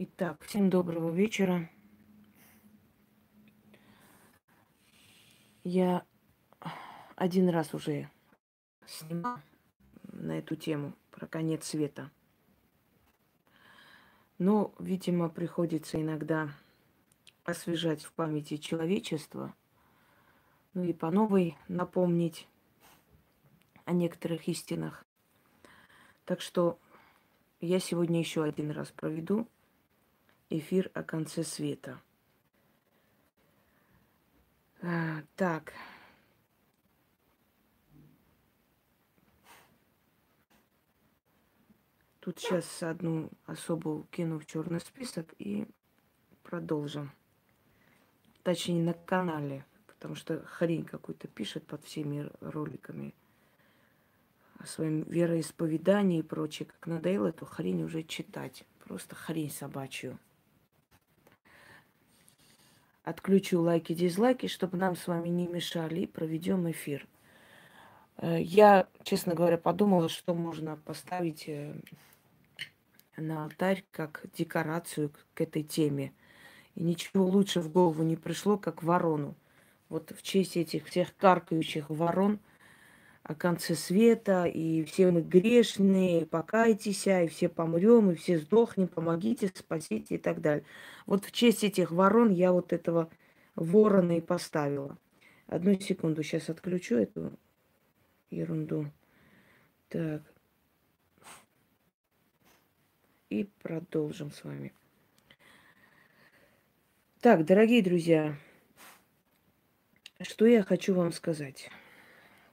Итак, всем доброго вечера. Я один раз уже снимала на эту тему про конец света. Но, видимо, приходится иногда освежать в памяти человечества, ну и по новой напомнить о некоторых истинах. Так что я сегодня еще один раз проведу эфир о конце света. А, так. Тут сейчас одну особу кину в черный список и продолжим. Точнее, на канале, потому что хрень какую-то пишет под всеми роликами о своем вероисповедании и прочее. Как надоело эту хрень уже читать. Просто хрень собачью. Отключу лайки, дизлайки, чтобы нам с вами не мешали, и проведем эфир. Э, я, честно говоря, подумала, что можно поставить э, на алтарь как декорацию к этой теме. И ничего лучше в голову не пришло, как ворону. Вот в честь этих всех каркающих ворон о конце света, и все мы грешные, покайтесь, и все помрем, и все сдохнем, помогите, спасите и так далее. Вот в честь этих ворон я вот этого ворона и поставила. Одну секунду, сейчас отключу эту ерунду. Так, и продолжим с вами. Так, дорогие друзья, что я хочу вам сказать?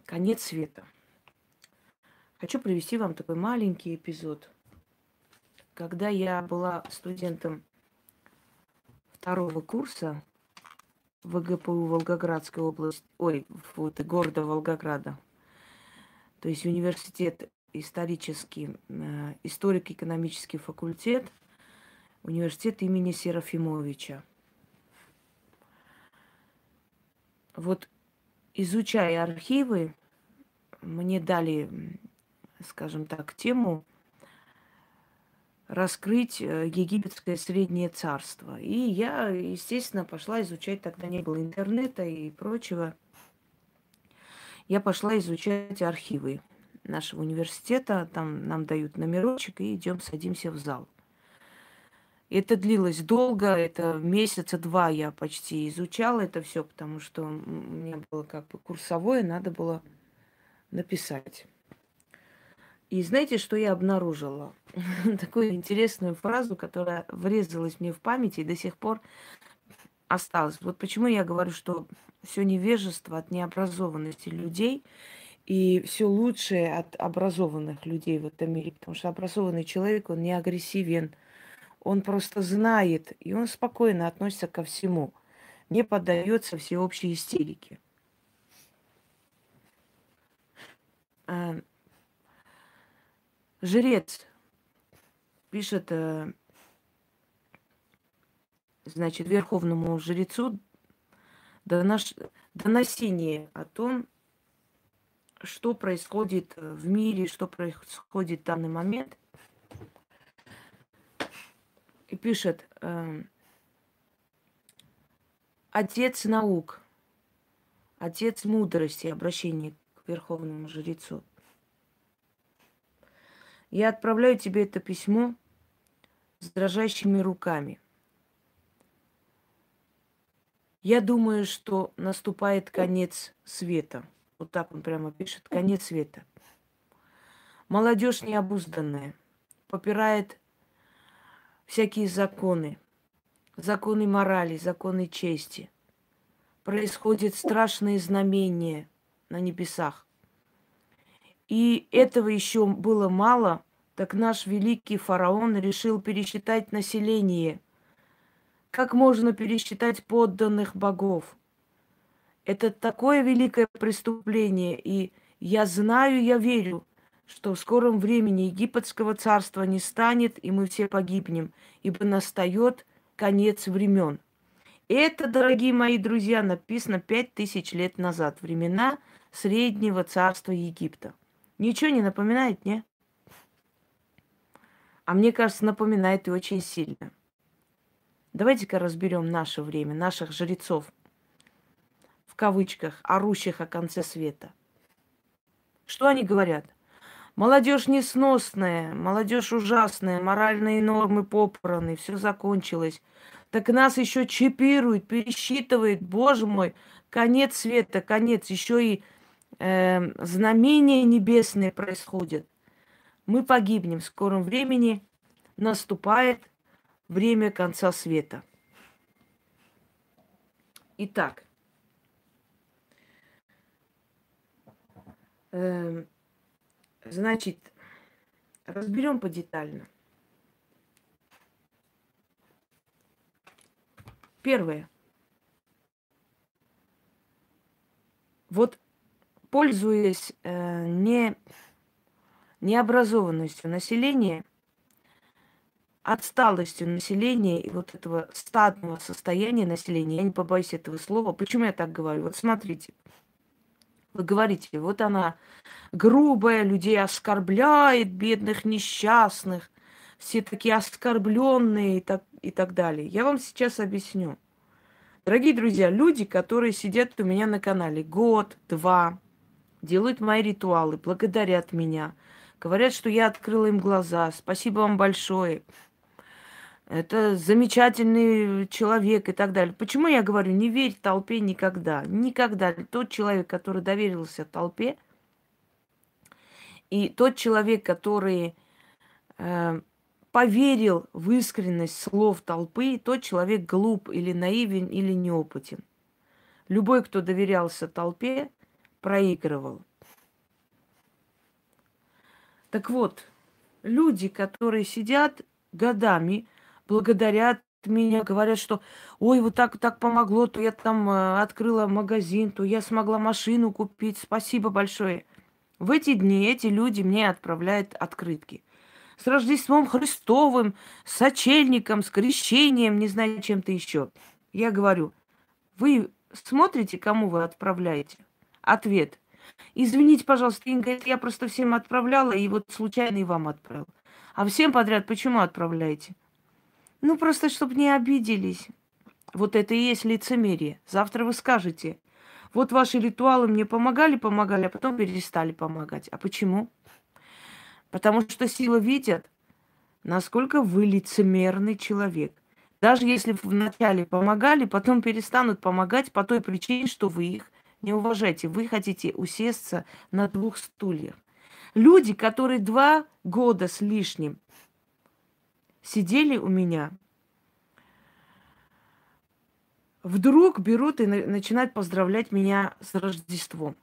Конец света. Хочу привести вам такой маленький эпизод. Когда я была студентом второго курса ВГПУ Волгоградской области, ой, вот города Волгограда, то есть университет исторический, э, историко-экономический факультет, университет имени Серафимовича. Вот изучая архивы, мне дали, скажем так, тему раскрыть э, египетское среднее царство. И я, естественно, пошла изучать, тогда не было интернета и прочего. Я пошла изучать архивы нашего университета. Там нам дают номерочек и идем, садимся в зал. Это длилось долго, это месяца два я почти изучала это все, потому что у меня было как бы курсовое, надо было написать. И знаете, что я обнаружила? Такую интересную фразу, которая врезалась мне в память и до сих пор осталась. Вот почему я говорю, что все невежество от необразованности людей и все лучшее от образованных людей в этом мире, потому что образованный человек, он не агрессивен, он просто знает, и он спокойно относится ко всему, не поддается всеобщей истерике. А, жрец пишет, э, значит, верховному жрецу доносение о том, что происходит э, в мире, что происходит в данный момент. И пишет, э, отец наук, отец мудрости, обращение к верховному жрецу. Я отправляю тебе это письмо с дрожащими руками. Я думаю, что наступает конец света – вот так он прямо пишет. Конец света. Молодежь необузданная. Попирает всякие законы. Законы морали, законы чести. Происходят страшные знамения на небесах. И этого еще было мало, так наш великий фараон решил пересчитать население. Как можно пересчитать подданных богов? Это такое великое преступление, и я знаю, я верю, что в скором времени египетского царства не станет, и мы все погибнем, ибо настает конец времен. Это, дорогие мои друзья, написано пять тысяч лет назад, времена Среднего царства Египта. Ничего не напоминает, не? А мне кажется, напоминает и очень сильно. Давайте-ка разберем наше время, наших жрецов, в кавычках, орущих о конце света. Что они говорят? Молодежь несносная, молодежь ужасная, моральные нормы попраны, все закончилось. Так нас еще чипируют, пересчитывают, боже мой, конец света, конец, еще и э, знамения небесные происходят. Мы погибнем в скором времени, наступает время конца света. Итак, э, значит, разберем подетально. Первое. Вот пользуясь э, не, необразованностью населения – отсталостью населения и вот этого стадного состояния населения, я не побоюсь этого слова. Почему я так говорю? Вот смотрите, вы говорите, вот она грубая, людей оскорбляет, бедных, несчастных, все такие оскорбленные и так, и так далее. Я вам сейчас объясню. Дорогие друзья, люди, которые сидят у меня на канале год, два, делают мои ритуалы, благодарят меня, говорят, что я открыла им глаза. Спасибо вам большое это замечательный человек и так далее. Почему я говорю, не верь толпе никогда? Никогда. Тот человек, который доверился толпе, и тот человек, который э, поверил в искренность слов толпы, тот человек глуп или наивен или неопытен. Любой, кто доверялся толпе, проигрывал. Так вот, люди, которые сидят годами благодарят меня, говорят, что ой, вот так так помогло, то я там э, открыла магазин, то я смогла машину купить. Спасибо большое. В эти дни эти люди мне отправляют открытки. С Рождеством Христовым, с очельником, с крещением, не знаю, чем-то еще. Я говорю, вы смотрите, кому вы отправляете? Ответ. Извините, пожалуйста, Инга, я просто всем отправляла, и вот случайно и вам отправил. А всем подряд почему отправляете? Ну, просто, чтобы не обиделись. Вот это и есть лицемерие. Завтра вы скажете, вот ваши ритуалы мне помогали, помогали, а потом перестали помогать. А почему? Потому что сила видят, насколько вы лицемерный человек. Даже если вначале помогали, потом перестанут помогать по той причине, что вы их не уважаете. Вы хотите усесться на двух стульях. Люди, которые два года с лишним сидели у меня, вдруг берут и начинают поздравлять меня с Рождеством.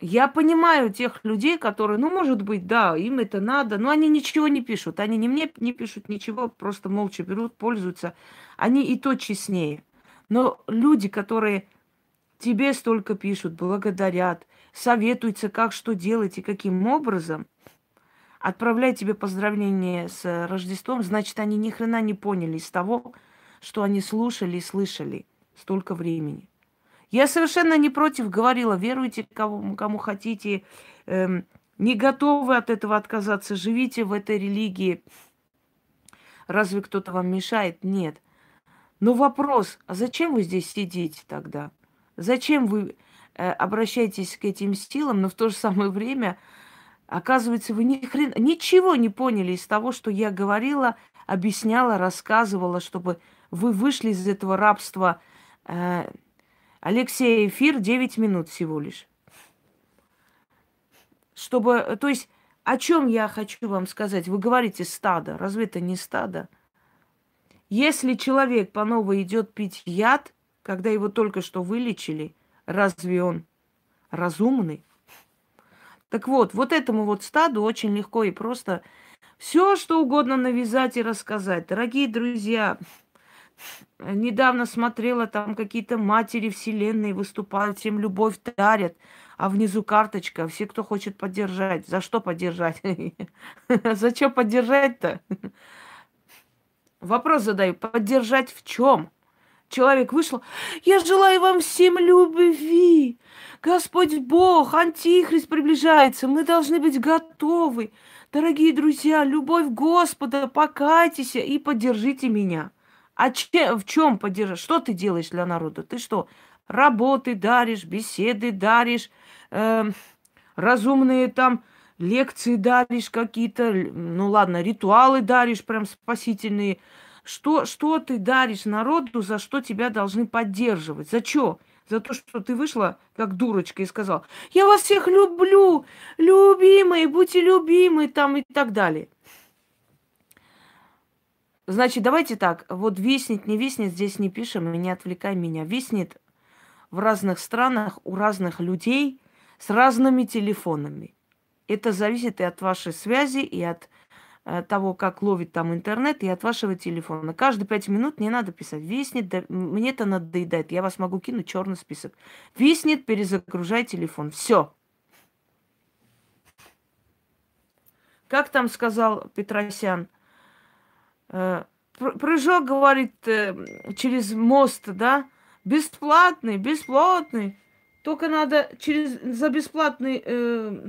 Я понимаю тех людей, которые, ну, может быть, да, им это надо, но они ничего не пишут. Они не мне не пишут ничего, просто молча берут, пользуются. Они и то честнее. Но люди, которые тебе столько пишут, благодарят, советуются, как что делать и каким образом – отправляют тебе поздравления с Рождеством, значит, они ни хрена не поняли из того, что они слушали и слышали столько времени. Я совершенно не против, говорила, веруйте кому, кому хотите, эм, не готовы от этого отказаться, живите в этой религии. Разве кто-то вам мешает? Нет. Но вопрос, а зачем вы здесь сидите тогда? Зачем вы э, обращаетесь к этим силам, но в то же самое время Оказывается, вы ни хрена, ничего не поняли из того, что я говорила, объясняла, рассказывала, чтобы вы вышли из этого рабства. Э, Алексей, эфир 9 минут всего лишь. Чтобы, то есть, о чем я хочу вам сказать? Вы говорите стадо. Разве это не стадо? Если человек по новой идет пить яд, когда его только что вылечили, разве он разумный? Так вот, вот этому вот стаду очень легко и просто все, что угодно навязать и рассказать. Дорогие друзья, недавно смотрела, там какие-то матери вселенной выступают, всем любовь дарят, а внизу карточка, все, кто хочет поддержать. За что поддержать? Зачем поддержать-то? Вопрос задаю, поддержать в чем? Человек вышел, я желаю вам всем любви, Господь Бог, Антихрист приближается, мы должны быть готовы. Дорогие друзья, любовь Господа, покайтесь и поддержите меня. А че, в чем поддерживаешь? Что ты делаешь для народа? Ты что, работы даришь, беседы даришь, э, разумные там лекции даришь какие-то, ну ладно, ритуалы даришь прям спасительные. Что, что ты даришь народу, за что тебя должны поддерживать? За что? За то, что ты вышла как дурочка и сказала, я вас всех люблю, любимые, будьте любимы, там и так далее. Значит, давайте так, вот виснет, не виснет, здесь не пишем, и не отвлекай меня. Виснет в разных странах у разных людей с разными телефонами. Это зависит и от вашей связи, и от того, как ловит там интернет, и от вашего телефона. Каждые пять минут не надо писать. Виснет, да, мне это надоедает. Я вас могу кинуть черный список. Виснет, перезагружай телефон. Все. Как там сказал Петросян? Э, прыжок, говорит, э, через мост, да? Бесплатный, бесплатный. Только надо через за бесплатный э,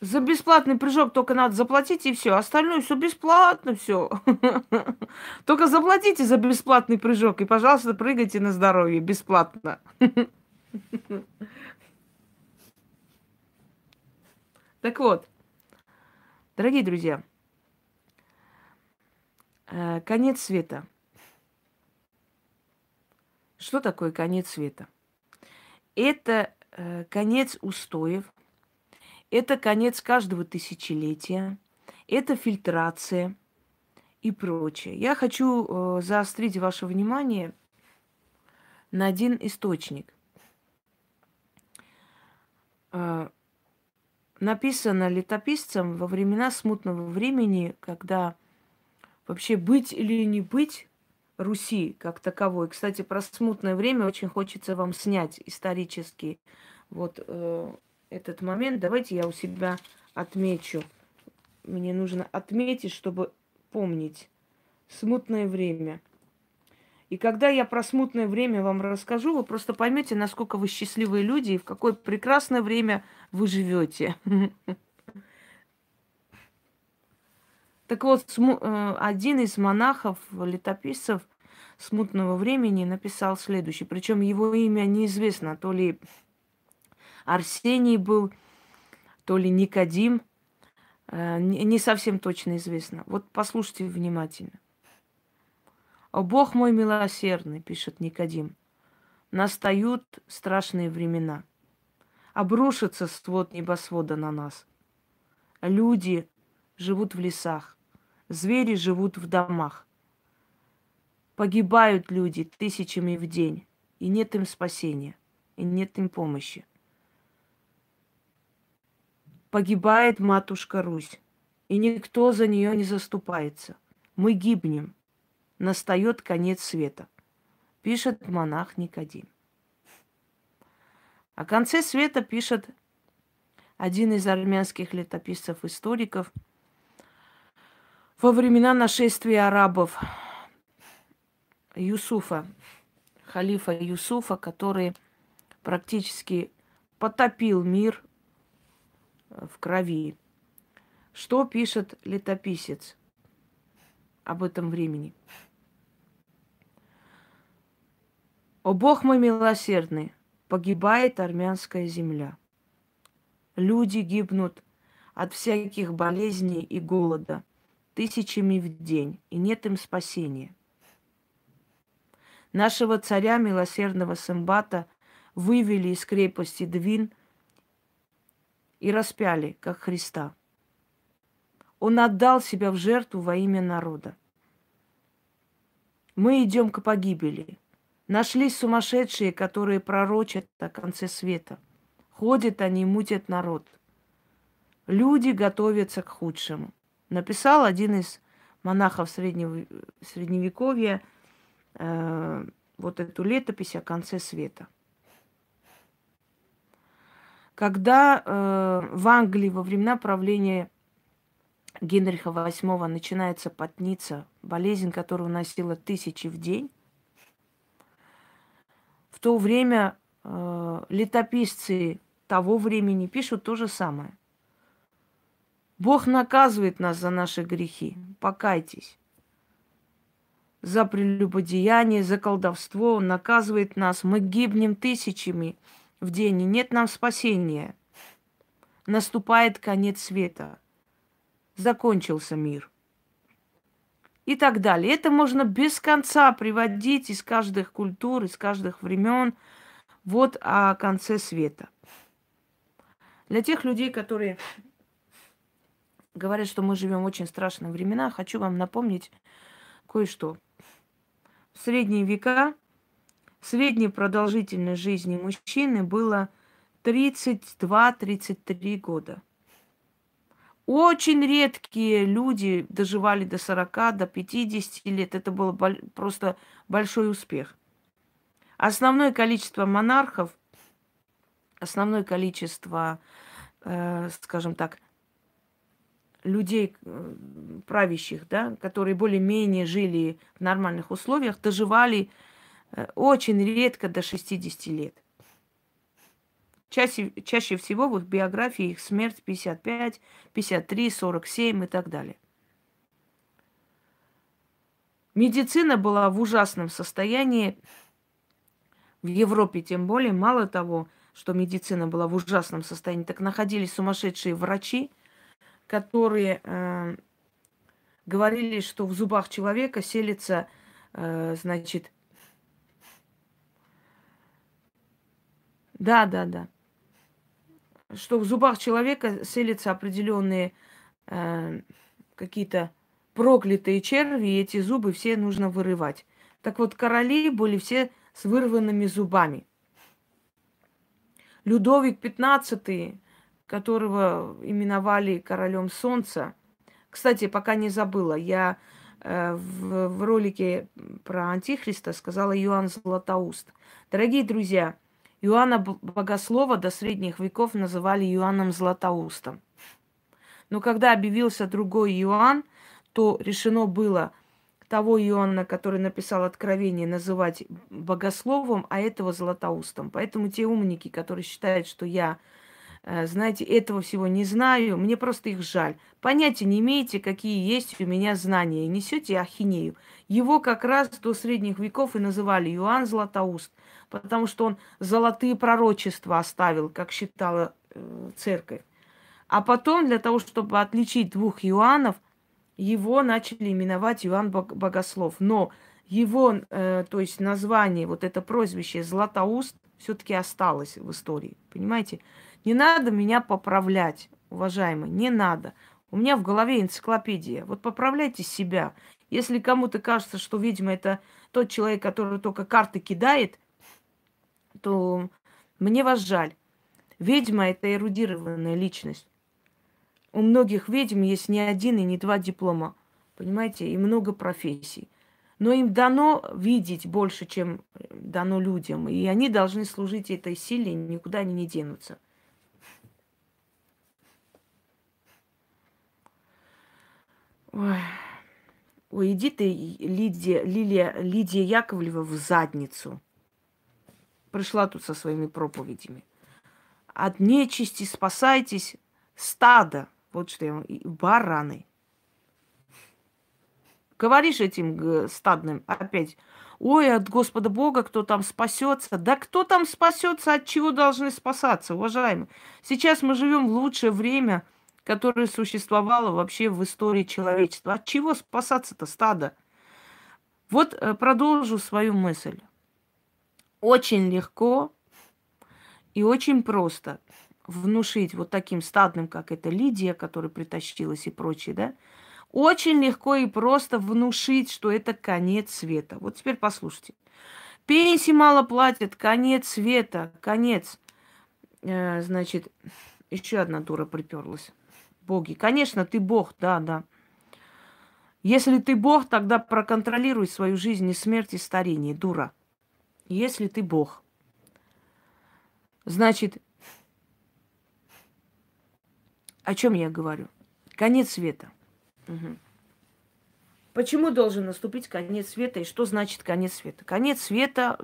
за бесплатный прыжок только надо заплатить и все. Остальное все бесплатно, все. Только заплатите за бесплатный прыжок и, пожалуйста, прыгайте на здоровье бесплатно. Так вот, дорогие друзья, э, конец света. Что такое конец света? Это э, конец устоев, это конец каждого тысячелетия, это фильтрация и прочее. Я хочу э, заострить ваше внимание на один источник. Э, написано летописцем во времена смутного времени, когда вообще быть или не быть Руси как таковой. Кстати, про смутное время очень хочется вам снять исторический вот э, этот момент. Давайте я у себя отмечу. Мне нужно отметить, чтобы помнить. Смутное время. И когда я про смутное время вам расскажу, вы просто поймете, насколько вы счастливые люди и в какое прекрасное время вы живете. Так вот, э, один из монахов, летописцев смутного времени написал следующее. Причем его имя неизвестно, то ли Арсений был, то ли Никодим. Э, не совсем точно известно. Вот послушайте внимательно. «О Бог мой милосердный», — пишет Никодим, — «настают страшные времена. Обрушится свод небосвода на нас. Люди живут в лесах, звери живут в домах. Погибают люди тысячами в день, и нет им спасения, и нет им помощи погибает матушка Русь, и никто за нее не заступается. Мы гибнем. Настает конец света, пишет монах Никодим. О конце света пишет один из армянских летописцев-историков во времена нашествия арабов Юсуфа, халифа Юсуфа, который практически потопил мир в крови. Что пишет летописец об этом времени? «О Бог мой милосердный, погибает армянская земля. Люди гибнут от всяких болезней и голода тысячами в день, и нет им спасения. Нашего царя, милосердного Сымбата, вывели из крепости Двин – и распяли, как Христа. Он отдал себя в жертву во имя народа. Мы идем к погибели. Нашлись сумасшедшие, которые пророчат о конце света. Ходят они, мутят народ. Люди готовятся к худшему. Написал один из монахов среднего, средневековья э, вот эту летопись о конце света – когда э, в Англии во времена правления Генриха VIII начинается потница, болезнь, которую носила тысячи в день, в то время э, летописцы того времени пишут то же самое. Бог наказывает нас за наши грехи. Покайтесь. за прелюбодеяние, за колдовство. Он наказывает нас. Мы гибнем тысячами в день, и нет нам спасения. Наступает конец света. Закончился мир. И так далее. Это можно без конца приводить из каждых культур, из каждых времен. Вот о конце света. Для тех людей, которые говорят, что мы живем в очень страшные времена, хочу вам напомнить кое-что. В средние века средняя продолжительность жизни мужчины было 32-33 года. Очень редкие люди доживали до 40, до 50 лет. Это был просто большой успех. Основное количество монархов, основное количество, э, скажем так, людей э, правящих, да, которые более-менее жили в нормальных условиях, доживали очень редко до 60 лет. Чаще, чаще всего в их биографии их смерть 55, 53, 47 и так далее. Медицина была в ужасном состоянии. В Европе тем более. Мало того, что медицина была в ужасном состоянии, так находились сумасшедшие врачи, которые э, говорили, что в зубах человека селится, э, значит, да, да, да, что в зубах человека селятся определенные э, какие-то проклятые черви, и эти зубы все нужно вырывать. Так вот, короли были все с вырванными зубами. Людовик XV которого именовали королем солнца. Кстати, пока не забыла, я э, в, в ролике про Антихриста сказала Иоанн Златоуст. Дорогие друзья, Иоанна Богослова до средних веков называли Иоанном Златоустом. Но когда объявился другой Иоанн, то решено было того Иоанна, который написал Откровение, называть богословом, а этого Златоустом. Поэтому те умники, которые считают, что я Э, знаете, этого всего не знаю, мне просто их жаль. Понятия не имеете, какие есть у меня знания, несете ахинею. Его как раз до средних веков и называли Иоанн Златоуст, потому что он золотые пророчества оставил, как считала э, церковь. А потом, для того, чтобы отличить двух Иоаннов, его начали именовать Иоанн Богослов. Но его, э, то есть название, вот это прозвище Златоуст, все-таки осталось в истории. Понимаете? Не надо меня поправлять, уважаемые, не надо. У меня в голове энциклопедия. Вот поправляйте себя. Если кому-то кажется, что, видимо, это тот человек, который только карты кидает, то мне вас жаль. Ведьма – это эрудированная личность. У многих ведьм есть не один и не два диплома, понимаете, и много профессий. Но им дано видеть больше, чем дано людям, и они должны служить этой силе, никуда они не денутся. Ой. Ой, иди ты, Лидия, Лилия, Лидия Яковлева, в задницу. Пришла тут со своими проповедями. От нечисти спасайтесь, стадо. Вот что я. Бараны. Говоришь этим стадным опять, ой, от Господа Бога кто там спасется. Да кто там спасется, от чего должны спасаться, уважаемые? Сейчас мы живем в лучшее время – которое существовало вообще в истории человечества. От чего спасаться-то стадо? Вот э, продолжу свою мысль. Очень легко и очень просто внушить вот таким стадным, как это Лидия, которая притащилась и прочее, да, очень легко и просто внушить, что это конец света. Вот теперь послушайте. Пенсии мало платят, конец света, конец. Э, значит, еще одна дура приперлась боги. Конечно, ты Бог, да, да. Если ты Бог, тогда проконтролируй свою жизнь и смерть, и старение, дура. Если ты Бог. Значит, о чем я говорю? Конец света. Угу. Почему должен наступить конец света и что значит конец света? Конец света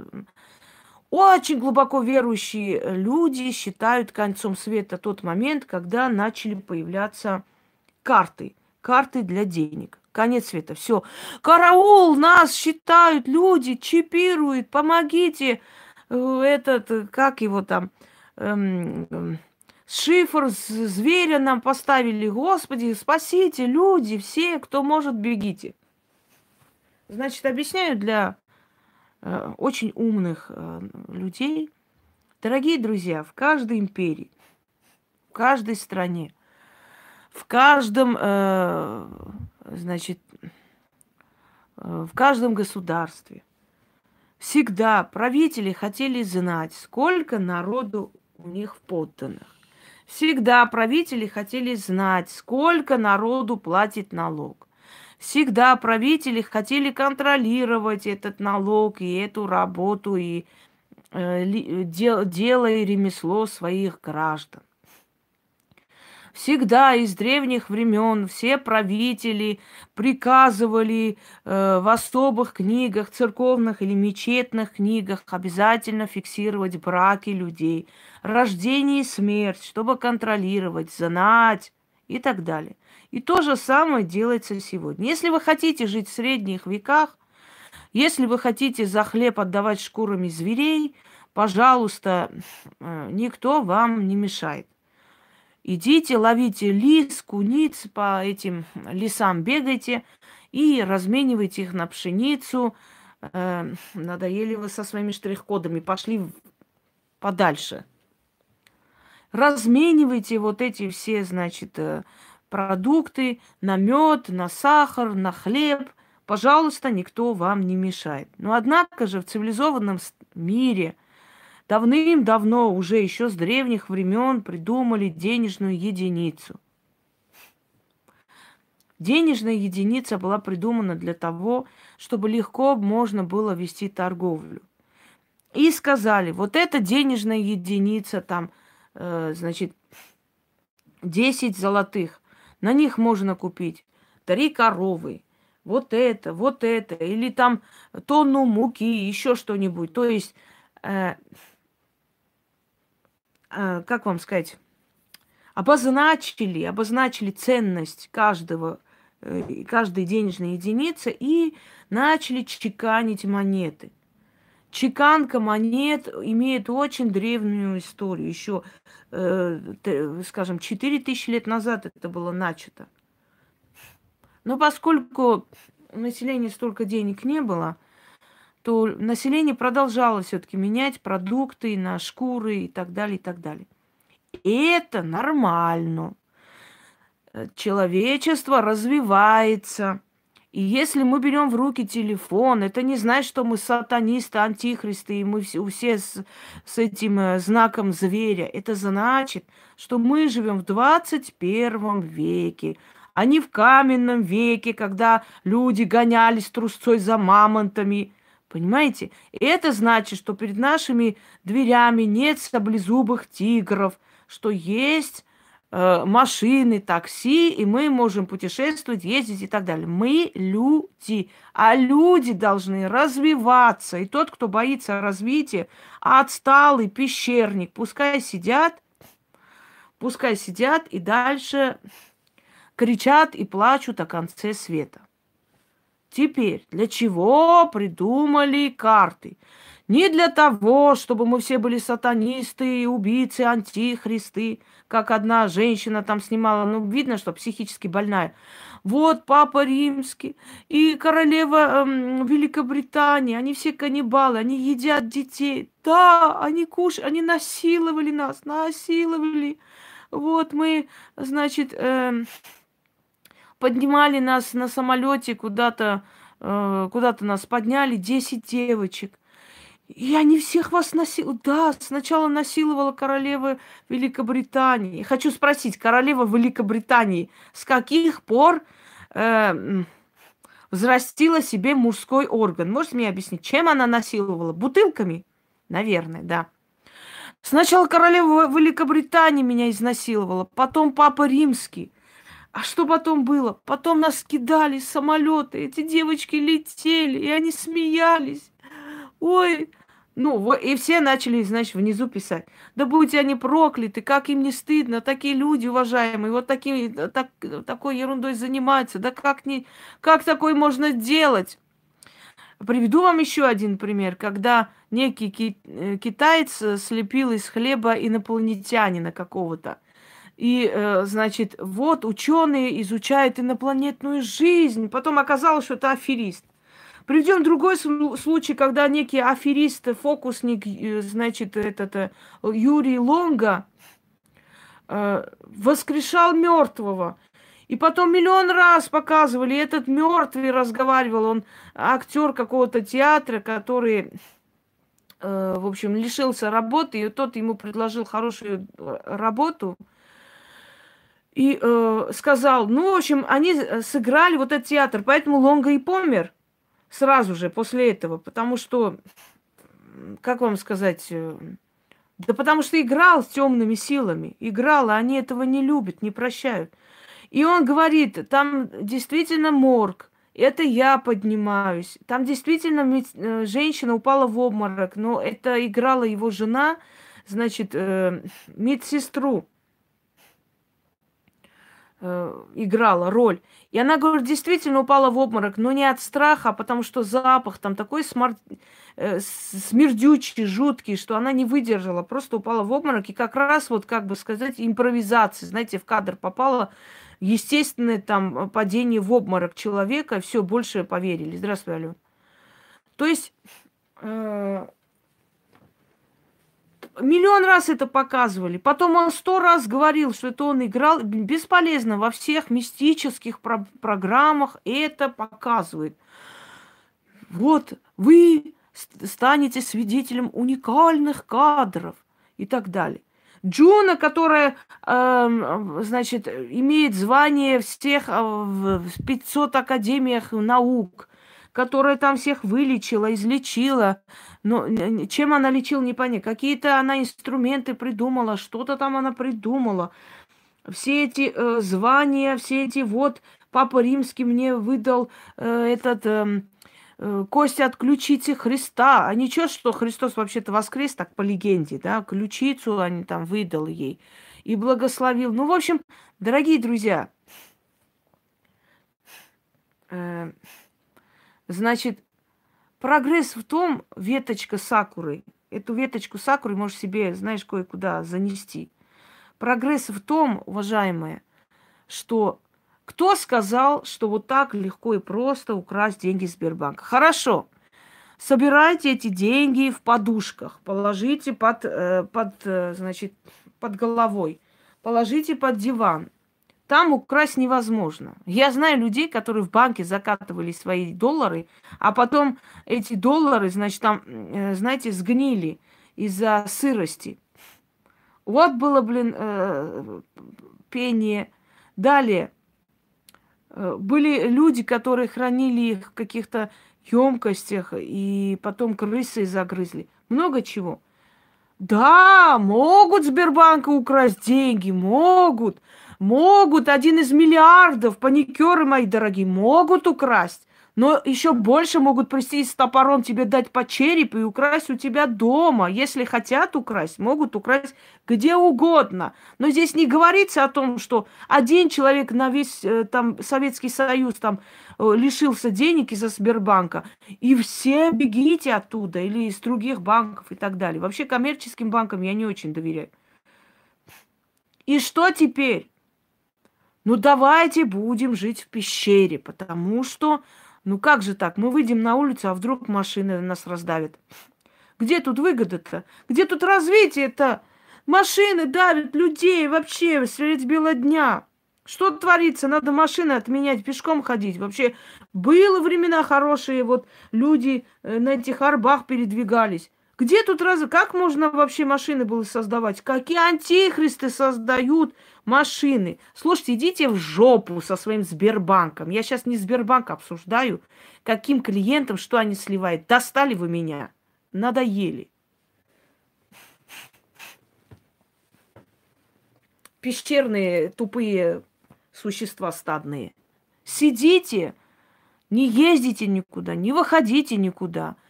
очень глубоко верующие люди считают концом света тот момент, когда начали появляться карты. Карты для денег. Конец света. Все. Караул, нас считают, люди чипируют, помогите. Э, этот, э, как его там, эм, эм, шифр зверя нам поставили. Господи, спасите, люди, все, кто может, бегите. Значит, объясняю для э, очень умных э, людей. Дорогие друзья, в каждой империи, в каждой стране, в каждом, э, значит, э, в каждом государстве всегда правители хотели знать, сколько народу у них в подданных. Всегда правители хотели знать, сколько народу платит налог. Всегда правители хотели контролировать этот налог и эту работу, и э, дел, дело и ремесло своих граждан. Всегда из древних времен все правители приказывали э, в особых книгах, церковных или мечетных книгах обязательно фиксировать браки людей, рождение и смерть, чтобы контролировать, знать и так далее. И то же самое делается сегодня. Если вы хотите жить в средних веках, если вы хотите за хлеб отдавать шкурами зверей, пожалуйста, э, никто вам не мешает. Идите, ловите лис, куниц, по этим лесам бегайте и разменивайте их на пшеницу. Э, надоели вы со своими штрих-кодами, пошли подальше. Разменивайте вот эти все, значит, э, продукты на мед, на сахар, на хлеб. Пожалуйста, никто вам не мешает. Но однако же в цивилизованном мире – Давным-давно, уже еще с древних времен, придумали денежную единицу. Денежная единица была придумана для того, чтобы легко можно было вести торговлю. И сказали, вот эта денежная единица, там, э, значит, 10 золотых, на них можно купить три коровы, вот это, вот это, или там тонну муки, еще что-нибудь. То есть э, как вам сказать, обозначили, обозначили ценность каждого, э, каждой денежной единицы и начали чеканить монеты. Чеканка монет имеет очень древнюю историю. Еще, э, скажем, 4000 лет назад это было начато. Но поскольку у населения столько денег не было, то население продолжало все-таки менять продукты на шкуры и так далее, и так далее. И это нормально. Человечество развивается. И если мы берем в руки телефон, это не значит, что мы сатанисты, антихристы, и мы все, все с, с этим э, знаком зверя. Это значит, что мы живем в 21 веке, а не в каменном веке, когда люди гонялись трусцой за мамонтами – Понимаете? И это значит, что перед нашими дверями нет саблезубых тигров, что есть э, машины, такси, и мы можем путешествовать, ездить и так далее. Мы люди, а люди должны развиваться. И тот, кто боится развития, отсталый пещерник, пускай сидят, пускай сидят и дальше кричат и плачут о конце света. Теперь, для чего придумали карты? Не для того, чтобы мы все были сатанисты, убийцы, антихристы, как одна женщина там снимала, ну, видно, что психически больная. Вот папа римский и королева эм, Великобритании, они все каннибалы, они едят детей. Да, они кушают, они насиловали нас, насиловали. Вот мы, значит, эм, поднимали нас на самолете куда-то, э, куда-то нас подняли, 10 девочек. И они всех вас насиловали. Да, сначала насиловала королева Великобритании. Хочу спросить, королева Великобритании с каких пор э, взрастила себе мужской орган? Можете мне объяснить, чем она насиловала? Бутылками? Наверное, да. Сначала королева Великобритании меня изнасиловала, потом папа римский. А что потом было? Потом нас кидали самолеты, эти девочки летели, и они смеялись. Ой, Ну, и все начали, значит, внизу писать. Да будьте они прокляты, как им не стыдно, такие люди уважаемые, вот такими, так, такой ерундой занимаются, да как, не, как такое можно делать? Приведу вам еще один пример, когда некий ки- э, китаец слепил из хлеба инопланетянина какого-то. И, э, значит, вот ученые изучают инопланетную жизнь. Потом оказалось, что это аферист. Приведем другой случай, когда некий аферист, фокусник, э, значит, этот э, Юрий Лонга воскрешал мертвого. И потом миллион раз показывали, этот мертвый разговаривал, он актер какого-то театра, который, в общем, лишился работы, и тот ему предложил хорошую работу, и э, сказал, ну, в общем, они сыграли вот этот театр, поэтому Лонга и помер сразу же после этого, потому что, как вам сказать, э, да потому что играл с темными силами, играл, а они этого не любят, не прощают. И он говорит, там действительно морг, это я поднимаюсь. Там действительно. Э, женщина упала в обморок, но это играла его жена, значит, э, медсестру э, играла роль. И она, говорит, действительно упала в обморок, но не от страха, а потому что запах там такой смар... э, смердючий, жуткий, что она не выдержала, просто упала в обморок. И как раз, вот как бы сказать, импровизация, знаете, в кадр попала естественное там падение в обморок человека, все, больше поверили. Здравствуй, Ален. То есть э, миллион раз это показывали. Потом он сто раз говорил, что это он играл. Бесполезно. Во всех мистических про- программах это показывают. Вот вы станете свидетелем уникальных кадров и так далее. Джуна, которая, э, значит, имеет звание всех э, в 500 академиях наук, которая там всех вылечила, излечила. Но чем она лечила, не понятно. Какие-то она инструменты придумала, что-то там она придумала. Все эти э, звания, все эти вот Папа Римский мне выдал э, этот э, э, кость от ключицы Христа. А ничего, что Христос вообще-то воскрес, так по легенде, да, ключицу они там выдал ей и благословил. Ну, в общем, дорогие друзья, э, Значит, прогресс в том, веточка сакуры, эту веточку сакуры можешь себе, знаешь, кое-куда занести. Прогресс в том, уважаемые, что кто сказал, что вот так легко и просто украсть деньги Сбербанка? Хорошо. Собирайте эти деньги в подушках, положите под, э, под, э, значит, под головой, положите под диван, там украсть невозможно. Я знаю людей, которые в банке закатывали свои доллары, а потом эти доллары, значит, там, э, знаете, сгнили из-за сырости. Вот было, блин, э, пение. Далее. Э, были люди, которые хранили их в каких-то емкостях, и потом крысы загрызли. Много чего. Да, могут Сбербанка украсть деньги, могут. Могут, один из миллиардов, паникеры мои дорогие, могут украсть. Но еще больше могут прийти с топором тебе дать по черепу и украсть у тебя дома. Если хотят украсть, могут украсть где угодно. Но здесь не говорится о том, что один человек на весь э, там Советский Союз там э, лишился денег из-за Сбербанка. И все бегите оттуда или из других банков и так далее. Вообще коммерческим банкам я не очень доверяю. И что теперь? Ну давайте будем жить в пещере, потому что, ну как же так, мы выйдем на улицу, а вдруг машины нас раздавят. Где тут выгода-то? Где тут развитие-то? Машины давят людей вообще средь бела дня. Что творится? Надо машины отменять, пешком ходить. Вообще, было времена хорошие, вот люди э, на этих арбах передвигались. Где тут раз... Как можно вообще машины было создавать? Какие антихристы создают машины? Слушайте, идите в жопу со своим Сбербанком. Я сейчас не Сбербанк обсуждаю. Каким клиентам, что они сливают. Достали вы меня. Надоели. Пещерные тупые существа стадные. Сидите, не ездите никуда, не выходите никуда –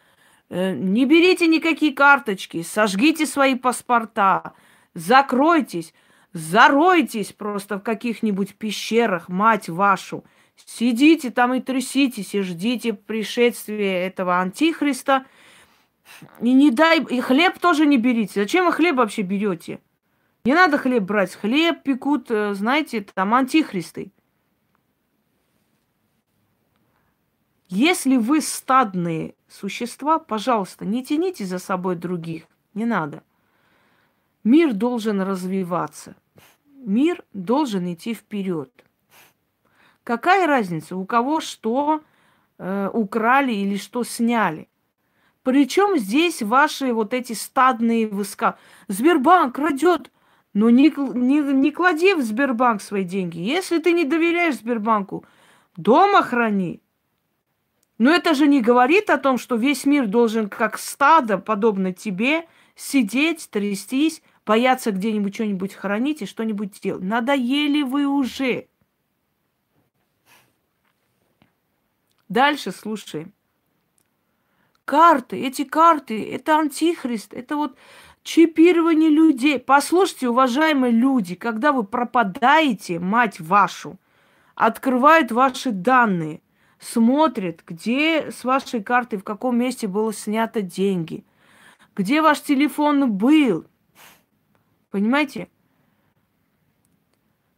Э, не берите никакие карточки, сожгите свои паспорта, закройтесь, заройтесь просто в каких-нибудь пещерах, мать вашу. Сидите там и тряситесь, и ждите пришествия этого антихриста. И не дай... И хлеб тоже не берите. Зачем вы хлеб вообще берете? Не надо хлеб брать. Хлеб пекут, э, знаете, там антихристы. Если вы стадные существа, пожалуйста, не тяните за собой других. Не надо. Мир должен развиваться. Мир должен идти вперед. Какая разница, у кого что э, украли или что сняли? Причем здесь ваши вот эти стадные выска. Сбербанк крадет. Но не, не, не клади в Сбербанк свои деньги. Если ты не доверяешь Сбербанку, дома храни. Но это же не говорит о том, что весь мир должен как стадо, подобно тебе, сидеть, трястись, бояться где-нибудь что-нибудь хранить и что-нибудь делать. Надоели вы уже. Дальше слушай. Карты, эти карты, это антихрист, это вот чипирование людей. Послушайте, уважаемые люди, когда вы пропадаете, мать вашу, открывают ваши данные, смотрит, где с вашей карты, в каком месте было снято деньги, где ваш телефон был. Понимаете?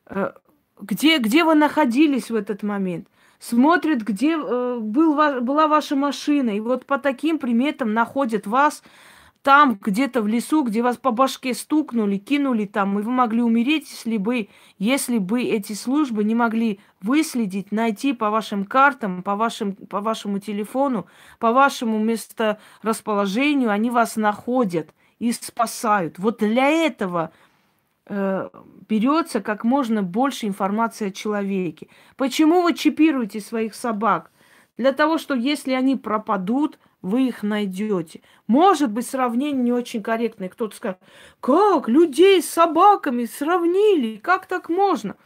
Э, где, где вы находились в этот момент? Смотрит, где э, был, была ваша машина. И вот по таким приметам находят вас там, где-то в лесу, где вас по башке стукнули, кинули там, и вы могли умереть, если бы, если бы эти службы не могли выследить, найти по вашим картам, по, вашим, по вашему телефону, по вашему месторасположению, они вас находят и спасают. Вот для этого э, берется как можно больше информации о человеке. Почему вы чипируете своих собак? Для того, что если они пропадут, вы их найдете. Может быть, сравнение не очень корректное. Кто-то скажет, как людей с собаками сравнили? Как так можно?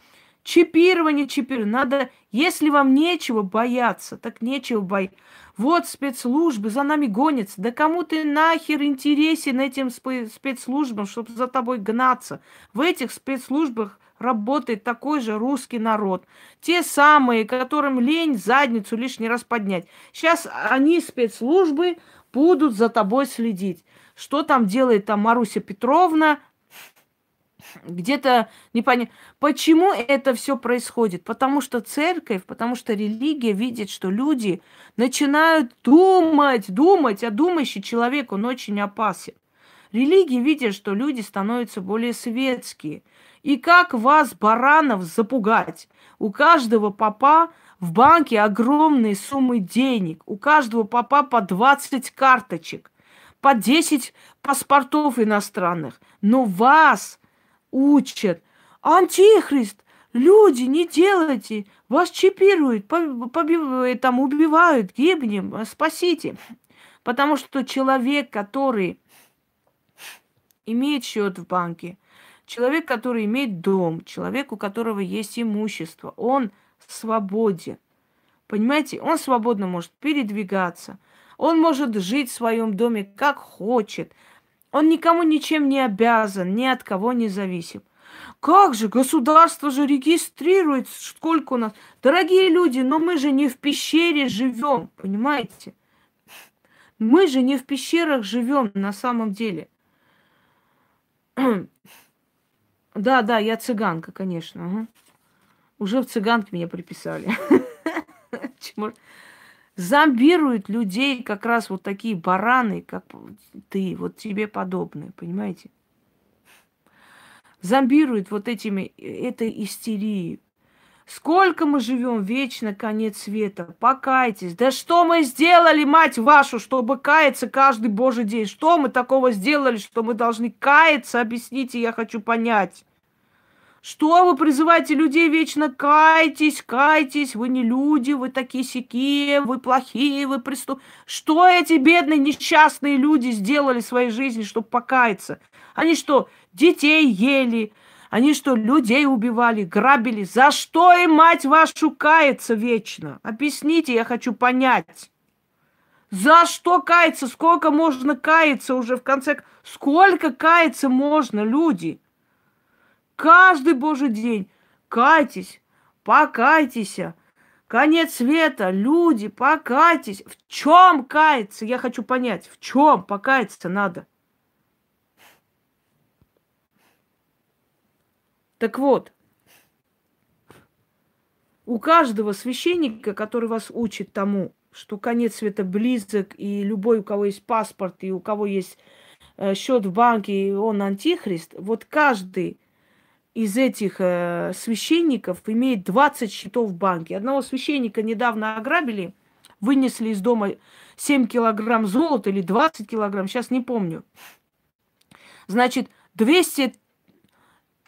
Чипирование, чипирование. Надо, если вам нечего бояться, так нечего бояться. Вот спецслужбы за нами гонятся. Да кому ты нахер интересен этим спецслужбам, чтобы за тобой гнаться? В этих спецслужбах работает такой же русский народ. Те самые, которым лень задницу лишний раз поднять. Сейчас они, спецслужбы, будут за тобой следить. Что там делает там Маруся Петровна, где-то непонятно. Почему это все происходит? Потому что церковь, потому что религия видит, что люди начинают думать, думать, а думающий человек, он очень опасен. Религия видит, что люди становятся более светские. И как вас, баранов, запугать? У каждого папа в банке огромные суммы денег. У каждого папа по 20 карточек, по 10 паспортов иностранных. Но вас учат. Антихрист, люди, не делайте, вас чипируют, побивают, там убивают, гибнем, спасите. Потому что человек, который имеет счет в банке, Человек, который имеет дом, человек, у которого есть имущество, он свободен. Понимаете, он свободно может передвигаться, он может жить в своем доме как хочет, он никому ничем не обязан, ни от кого не зависим. Как же, государство же регистрирует, сколько у нас. Дорогие люди, но мы же не в пещере живем, понимаете? Мы же не в пещерах живем на самом деле. Да, да, я цыганка, конечно. Ага. Уже в цыганке меня приписали. Зомбируют людей как раз вот такие бараны, как ты, вот тебе подобные, понимаете? Зомбируют вот этими, этой истерией. Сколько мы живем вечно, конец света. Покайтесь. Да что мы сделали, мать вашу, чтобы каяться каждый божий день? Что мы такого сделали, что мы должны каяться? Объясните, я хочу понять. Что вы призываете людей вечно кайтесь, кайтесь, вы не люди, вы такие сякие, вы плохие, вы преступ... Что эти бедные несчастные люди сделали в своей жизни, чтобы покаяться? Они что, детей ели, они что, людей убивали, грабили? За что им, мать вашу, кается вечно? Объясните, я хочу понять. За что каяться? Сколько можно каяться уже в конце? Сколько каяться можно, люди? Каждый божий день кайтесь, покайтесь. Конец света, люди, покайтесь. В чем каяться? Я хочу понять, в чем покаяться надо? Так вот, у каждого священника, который вас учит тому, что конец света близок, и любой, у кого есть паспорт, и у кого есть э, счет в банке, и он антихрист, вот каждый из этих э, священников имеет 20 счетов в банке. Одного священника недавно ограбили, вынесли из дома 7 килограмм золота или 20 килограмм, сейчас не помню. Значит, 200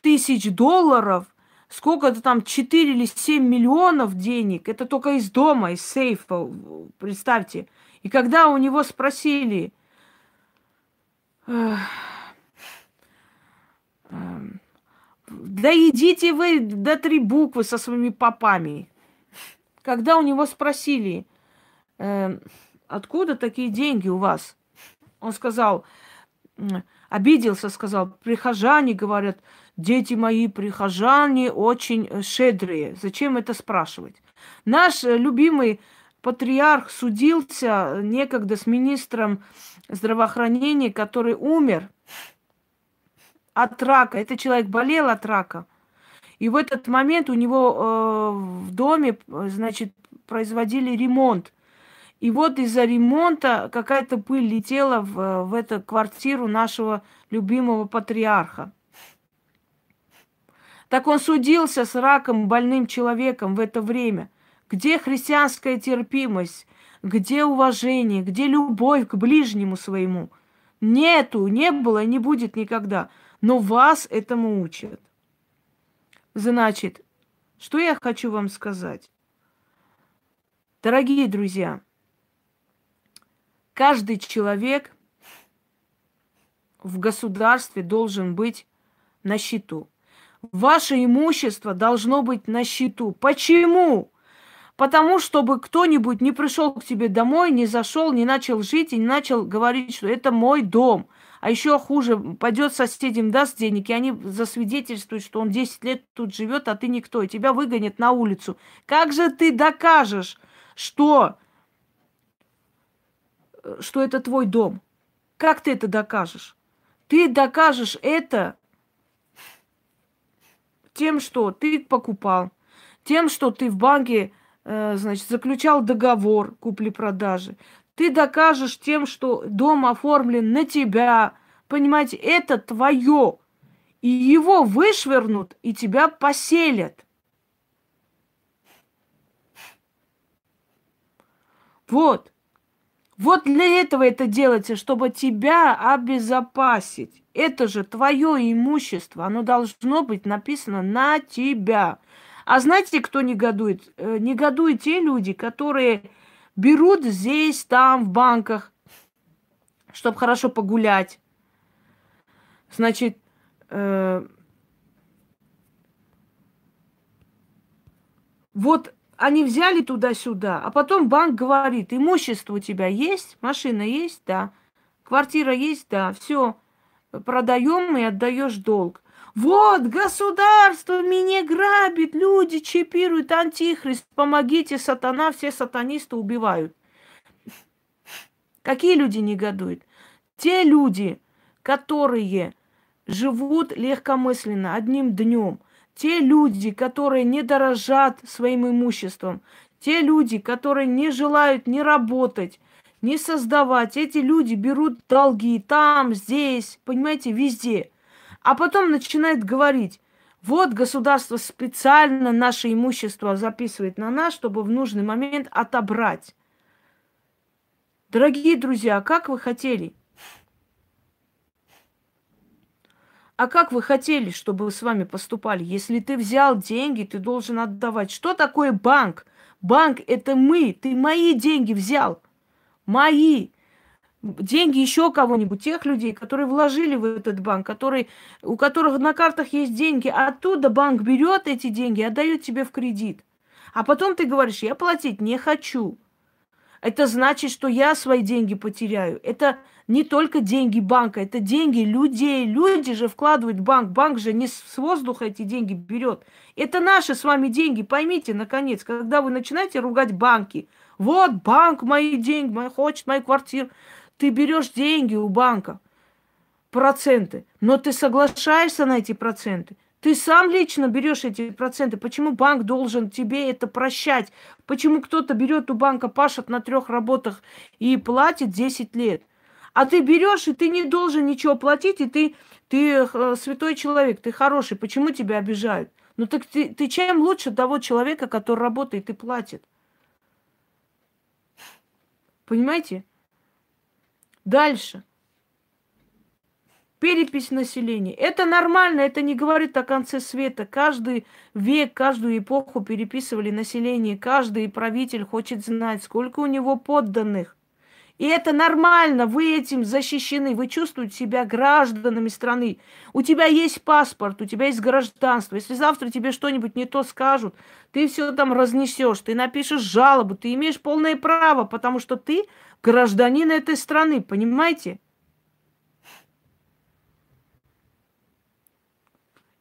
тысяч долларов сколько-то там 4 или 7 миллионов денег, это только из дома, из сейфа, представьте. И когда у него спросили, да идите вы до три буквы со своими попами. Когда у него спросили, э, откуда такие деньги у вас, он сказал, обиделся, сказал, прихожане говорят, дети мои прихожане очень э, щедрые. Зачем это спрашивать? Наш э, любимый патриарх судился некогда с министром здравоохранения, который умер от рака. Этот человек болел от рака. И в этот момент у него э, в доме, значит, производили ремонт. И вот из-за ремонта какая-то пыль летела в, в эту квартиру нашего любимого патриарха. Так он судился с раком больным человеком в это время. Где христианская терпимость? Где уважение? Где любовь к ближнему своему? Нету, не было, не будет никогда. Но вас этому учат. Значит, что я хочу вам сказать? Дорогие друзья, каждый человек в государстве должен быть на счету. Ваше имущество должно быть на счету. Почему? Потому, чтобы кто-нибудь не пришел к тебе домой, не зашел, не начал жить и не начал говорить, что это мой дом. А еще хуже, пойдет соседям, даст денег, и они засвидетельствуют, что он 10 лет тут живет, а ты никто, и тебя выгонят на улицу. Как же ты докажешь, что, что это твой дом? Как ты это докажешь? Ты докажешь это тем, что ты покупал, тем, что ты в банке, э, значит, заключал договор купли-продажи. Ты докажешь тем, что дом оформлен на тебя. Понимаете, это твое. И его вышвырнут, и тебя поселят. Вот. Вот для этого это делается, чтобы тебя обезопасить. Это же твое имущество, оно должно быть написано на тебя. А знаете, кто негодует? Э, негодуют те люди, которые берут здесь, там, в банках, чтобы хорошо погулять. Значит, э, вот они взяли туда-сюда, а потом банк говорит, имущество у тебя есть, машина есть, да, квартира есть, да, все, продаем и отдаешь долг. Вот, государство меня грабит, люди чипируют, антихрист, помогите, сатана, все сатанисты убивают. Какие люди негодуют? Те люди, которые живут легкомысленно, одним днем, те люди, которые не дорожат своим имуществом, те люди, которые не желают не работать, не создавать, эти люди берут долги там, здесь, понимаете, везде. А потом начинает говорить, вот государство специально наше имущество записывает на нас, чтобы в нужный момент отобрать. Дорогие друзья, как вы хотели – А как вы хотели, чтобы с вами поступали? Если ты взял деньги, ты должен отдавать. Что такое банк? Банк – это мы. Ты мои деньги взял. Мои. Деньги еще кого-нибудь, тех людей, которые вложили в этот банк, которые, у которых на картах есть деньги. Оттуда банк берет эти деньги отдает тебе в кредит. А потом ты говоришь, я платить не хочу. Это значит, что я свои деньги потеряю. Это не только деньги банка, это деньги людей. Люди же вкладывают в банк. Банк же не с воздуха эти деньги берет. Это наши с вами деньги. Поймите, наконец, когда вы начинаете ругать банки. Вот банк мои деньги, мой, хочет мою квартиру. Ты берешь деньги у банка, проценты, но ты соглашаешься на эти проценты. Ты сам лично берешь эти проценты. Почему банк должен тебе это прощать? Почему кто-то берет у банка, пашет на трех работах и платит 10 лет? А ты берешь, и ты не должен ничего платить, и ты, ты э, святой человек, ты хороший. Почему тебя обижают? Ну так ты, ты чем лучше того человека, который работает и платит? Понимаете? Дальше перепись населения. Это нормально, это не говорит о конце света. Каждый век, каждую эпоху переписывали население. Каждый правитель хочет знать, сколько у него подданных. И это нормально, вы этим защищены, вы чувствуете себя гражданами страны. У тебя есть паспорт, у тебя есть гражданство. Если завтра тебе что-нибудь не то скажут, ты все там разнесешь, ты напишешь жалобу, ты имеешь полное право, потому что ты гражданин этой страны, понимаете?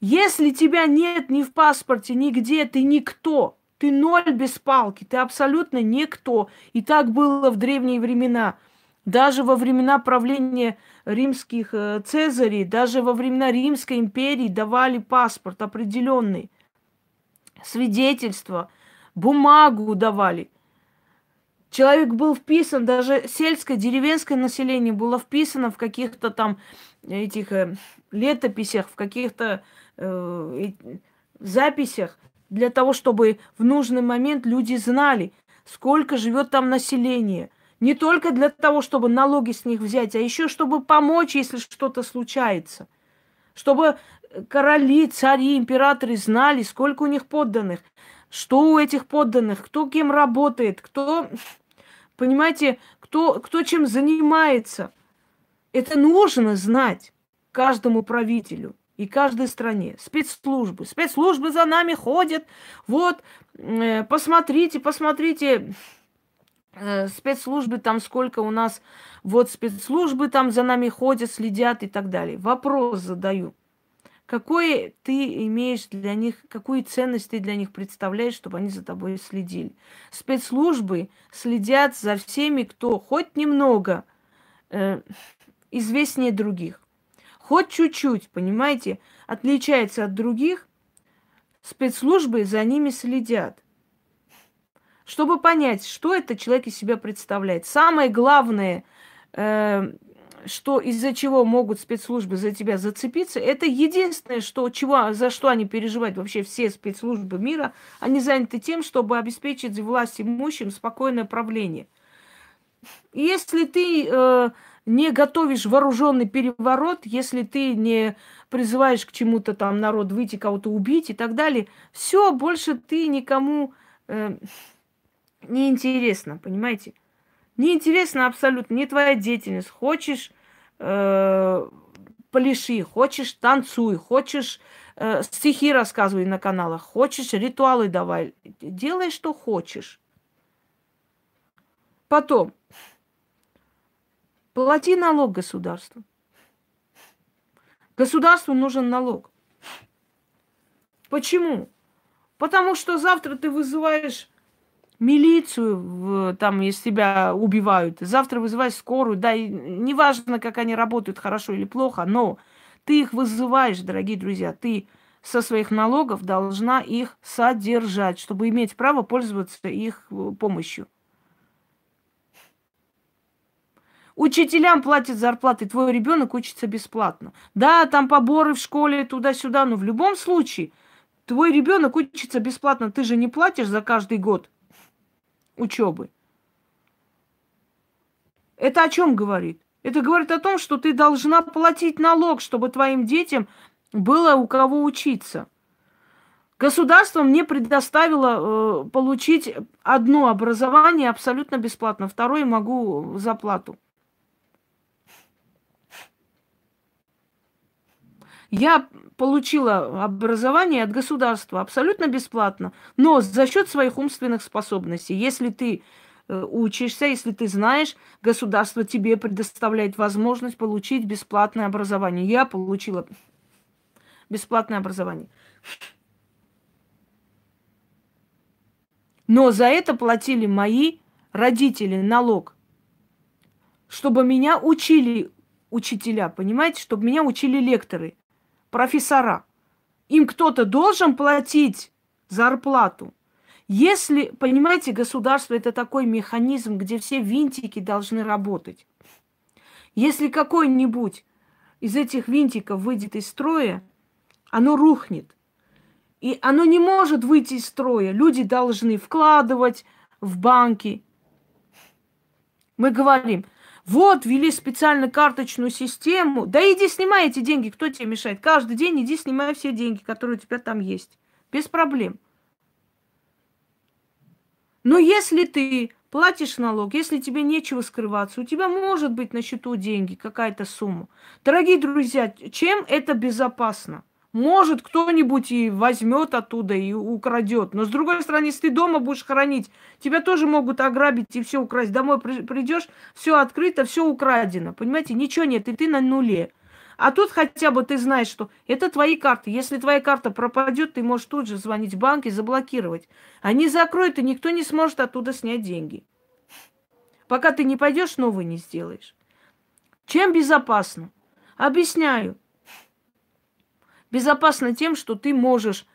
Если тебя нет ни в паспорте, нигде, ты никто. Ты ноль без палки, ты абсолютно никто. И так было в древние времена. Даже во времена правления римских э, цезарей, даже во времена Римской империи давали паспорт определенный, свидетельство, бумагу давали. Человек был вписан, даже сельское, деревенское население было вписано в каких-то там этих э, летописях, в каких-то э, записях для того, чтобы в нужный момент люди знали, сколько живет там население. Не только для того, чтобы налоги с них взять, а еще чтобы помочь, если что-то случается. Чтобы короли, цари, императоры знали, сколько у них подданных, что у этих подданных, кто кем работает, кто, понимаете, кто, кто чем занимается. Это нужно знать каждому правителю и каждой стране. Спецслужбы. Спецслужбы за нами ходят. Вот, э, посмотрите, посмотрите, э, спецслужбы там сколько у нас. Вот спецслужбы там за нами ходят, следят и так далее. Вопрос задаю. Какой ты имеешь для них, какую ценность ты для них представляешь, чтобы они за тобой следили? Спецслужбы следят за всеми, кто хоть немного э, известнее других хоть чуть-чуть, понимаете, отличается от других, спецслужбы за ними следят. Чтобы понять, что этот человек из себя представляет. Самое главное, э, что из-за чего могут спецслужбы за тебя зацепиться, это единственное, что, чего, за что они переживают вообще все спецслужбы мира, они заняты тем, чтобы обеспечить власть имущим спокойное правление. Если ты э, не готовишь вооруженный переворот, если ты не призываешь к чему-то там народ выйти, кого-то убить и так далее, все, больше ты никому э, не интересно, понимаете? Не интересно абсолютно, не твоя деятельность. Хочешь э, пляши, хочешь танцуй, хочешь э, стихи рассказывай на каналах, хочешь ритуалы давай, делай что хочешь. Потом, Плати налог государству. Государству нужен налог. Почему? Потому что завтра ты вызываешь милицию, там, если тебя убивают, завтра вызываешь скорую, да, и неважно, как они работают, хорошо или плохо, но ты их вызываешь, дорогие друзья, ты со своих налогов должна их содержать, чтобы иметь право пользоваться их э, помощью. Учителям платят зарплаты, твой ребенок учится бесплатно. Да, там поборы в школе туда-сюда, но в любом случае твой ребенок учится бесплатно. Ты же не платишь за каждый год учебы. Это о чем говорит? Это говорит о том, что ты должна платить налог, чтобы твоим детям было у кого учиться. Государство мне предоставило э, получить одно образование абсолютно бесплатно, второе могу за плату. Я получила образование от государства абсолютно бесплатно, но за счет своих умственных способностей. Если ты э, учишься, если ты знаешь, государство тебе предоставляет возможность получить бесплатное образование. Я получила бесплатное образование. Но за это платили мои родители налог, чтобы меня учили учителя, понимаете, чтобы меня учили лекторы, профессора. Им кто-то должен платить зарплату. Если, понимаете, государство это такой механизм, где все винтики должны работать. Если какой-нибудь из этих винтиков выйдет из строя, оно рухнет. И оно не может выйти из строя. Люди должны вкладывать в банки. Мы говорим, вот, ввели специально карточную систему. Да иди снимай эти деньги, кто тебе мешает? Каждый день иди снимай все деньги, которые у тебя там есть. Без проблем. Но если ты платишь налог, если тебе нечего скрываться, у тебя может быть на счету деньги, какая-то сумма. Дорогие друзья, чем это безопасно? Может, кто-нибудь и возьмет оттуда и украдет. Но с другой стороны, если ты дома будешь хранить, тебя тоже могут ограбить и все украсть. Домой придешь, все открыто, все украдено. Понимаете, ничего нет, и ты на нуле. А тут хотя бы ты знаешь, что это твои карты. Если твоя карта пропадет, ты можешь тут же звонить в банк и заблокировать. Они закроют, и никто не сможет оттуда снять деньги. Пока ты не пойдешь, новый не сделаешь. Чем безопасно? Объясняю. Безопасно тем, что ты можешь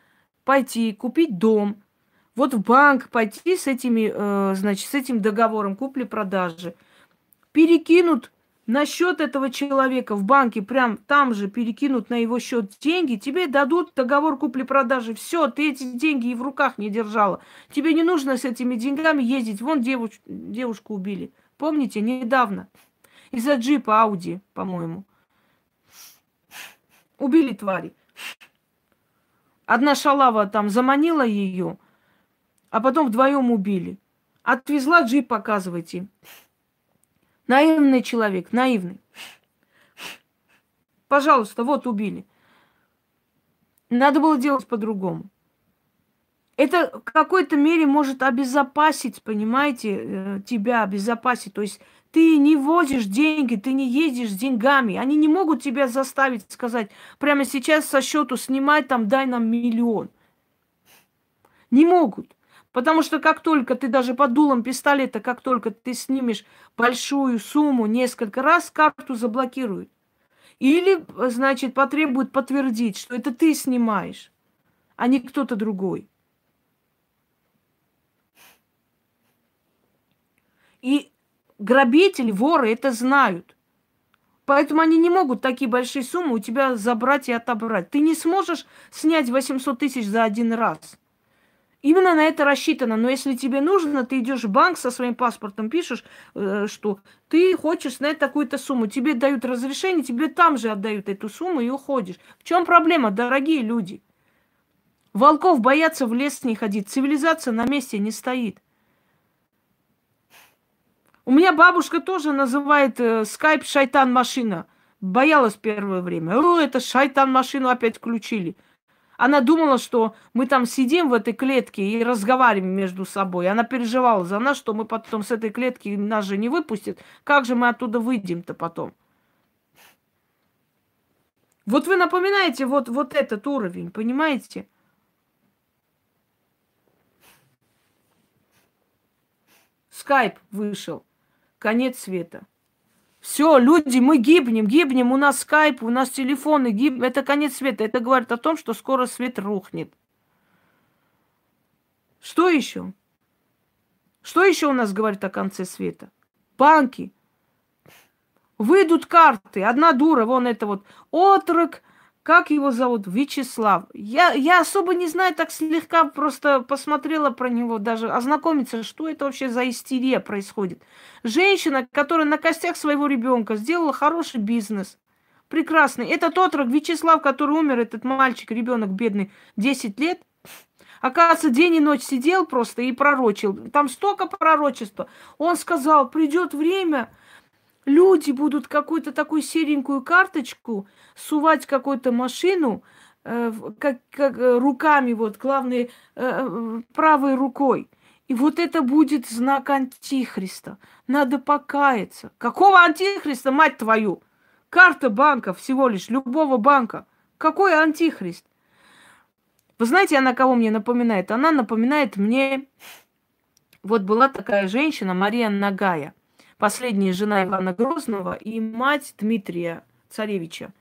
пойти купить дом, вот в банк пойти с этими, э, значит, с этим договором купли-продажи, перекинут на счет этого человека в банке, прям там же перекинут на его счет деньги, тебе дадут договор купли-продажи. Все, ты эти деньги и в руках не держала. Тебе не нужно с этими деньгами ездить. Вон девуш... девушку убили. Помните, недавно. Из-за джипа Ауди, по-моему. Убили твари. Одна шалава там заманила ее, а потом вдвоем убили. Отвезла джип, показывайте. Наивный человек, наивный. Пожалуйста, вот убили. Надо было делать по-другому. Это в какой-то мере может обезопасить, понимаете, э, тебя обезопасить. То есть ты не возишь деньги, ты не ездишь с деньгами. Они не могут тебя заставить сказать, прямо сейчас со счету снимай там, дай нам миллион. Не могут. Потому что как только ты даже под дулом пистолета, как только ты снимешь большую сумму несколько раз, карту заблокируют. Или, значит, потребуют подтвердить, что это ты снимаешь, а не кто-то другой. И грабители, воры это знают. Поэтому они не могут такие большие суммы у тебя забрать и отобрать. Ты не сможешь снять 800 тысяч за один раз. Именно на это рассчитано. Но если тебе нужно, ты идешь в банк со своим паспортом, пишешь, э, что ты хочешь снять такую-то сумму. Тебе дают разрешение, тебе там же отдают эту сумму и уходишь. В чем проблема, дорогие люди? Волков боятся в лес не ходить. Цивилизация на месте не стоит. У меня бабушка тоже называет э, скайп шайтан-машина. Боялась первое время. О, это шайтан-машину опять включили. Она думала, что мы там сидим в этой клетке и разговариваем между собой. Она переживала за нас, что мы потом с этой клетки нас же не выпустят. Как же мы оттуда выйдем-то потом? Вот вы напоминаете вот, вот этот уровень, понимаете? Скайп вышел. Конец света. Все, люди, мы гибнем, гибнем, у нас скайп, у нас телефоны, гиб... это конец света. Это говорит о том, что скоро свет рухнет. Что еще? Что еще у нас говорит о конце света? Банки. Выйдут карты. Одна дура, вон это вот отрок, как его зовут? Вячеслав. Я, я особо не знаю, так слегка просто посмотрела про него, даже ознакомиться, что это вообще за истерия происходит. Женщина, которая на костях своего ребенка сделала хороший бизнес. Прекрасный. Это тот рок Вячеслав, который умер, этот мальчик, ребенок бедный, 10 лет. Оказывается, день и ночь сидел просто и пророчил. Там столько пророчества. Он сказал, придет время, люди будут какую-то такую серенькую карточку сувать какую-то машину, э, как, как э, руками, вот, главное, э, правой рукой. И вот это будет знак антихриста. Надо покаяться. Какого антихриста, мать твою? Карта банка всего лишь, любого банка. Какой антихрист? Вы знаете, она кого мне напоминает? Она напоминает мне... Вот была такая женщина, Мария Нагая, последняя жена Ивана Грозного и мать Дмитрия Царевича.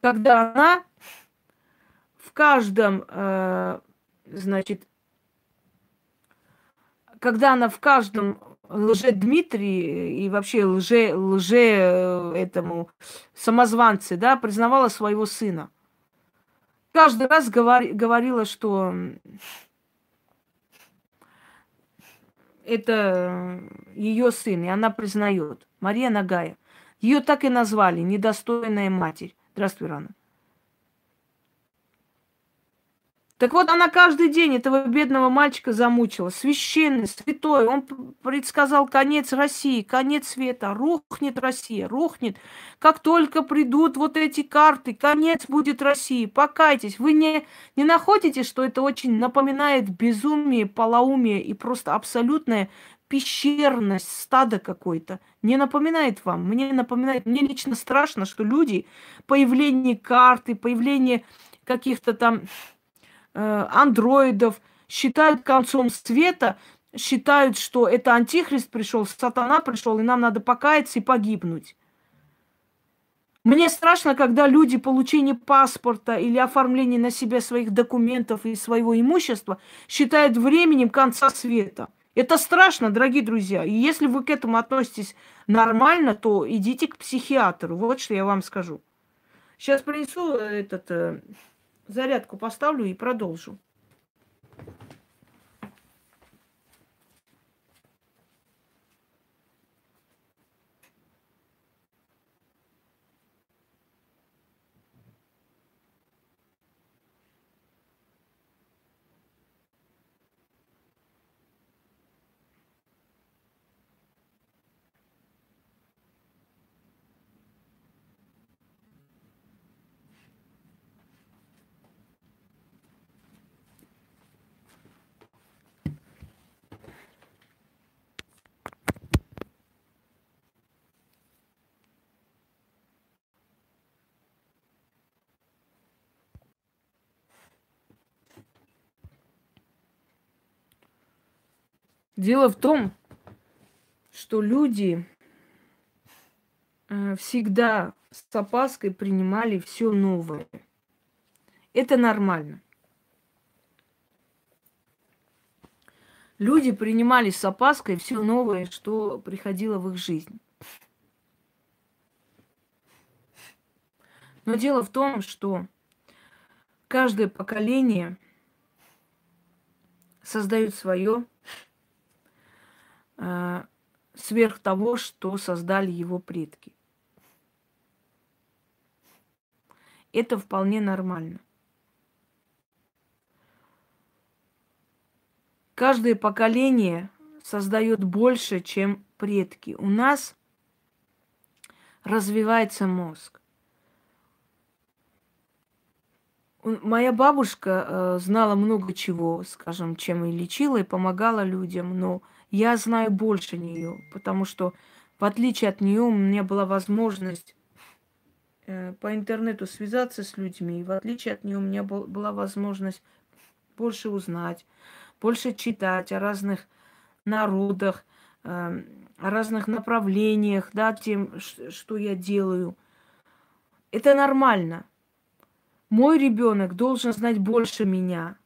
Когда она в каждом, э, значит, когда она в каждом лже Дмитрий и вообще лже, лже э, этому самозванце, да, признавала своего сына. Каждый раз говори, говорила, что это ее сын, и она признает. Мария Нагая. Ее так и назвали, недостойная матерь. Здравствуй, Рана. Так вот, она каждый день этого бедного мальчика замучила. Священный, святой. Он предсказал конец России, конец света. Рухнет Россия, рухнет. Как только придут вот эти карты, конец будет России. Покайтесь. Вы не, не находите, что это очень напоминает безумие, полоумие и просто абсолютная пещерность стада какой-то. Не напоминает вам. Мне напоминает, мне лично страшно, что люди, появление карты, появление каких-то там андроидов, считают концом света, считают, что это антихрист пришел, сатана пришел, и нам надо покаяться и погибнуть. Мне страшно, когда люди получение паспорта или оформление на себя своих документов и своего имущества считают временем конца света. Это страшно, дорогие друзья. И если вы к этому относитесь нормально, то идите к психиатру. Вот что я вам скажу. Сейчас принесу этот э, Зарядку поставлю и продолжу. Дело в том, что люди э, всегда с опаской принимали все новое. Это нормально. Люди принимали с опаской все новое, что приходило в их жизнь. Но дело в том, что каждое поколение создает свое сверх того, что создали его предки. Это вполне нормально. Каждое поколение создает больше, чем предки. У нас развивается мозг. Моя бабушка э, знала много чего, скажем, чем и лечила, и помогала людям, но я знаю больше нее, потому что в отличие от нее у меня была возможность э, по интернету связаться с людьми, и в отличие от нее у меня был, была возможность больше узнать, больше читать о разных народах, э, о разных направлениях, да, тем, что я делаю. Это нормально. Мой ребенок должен знать больше меня.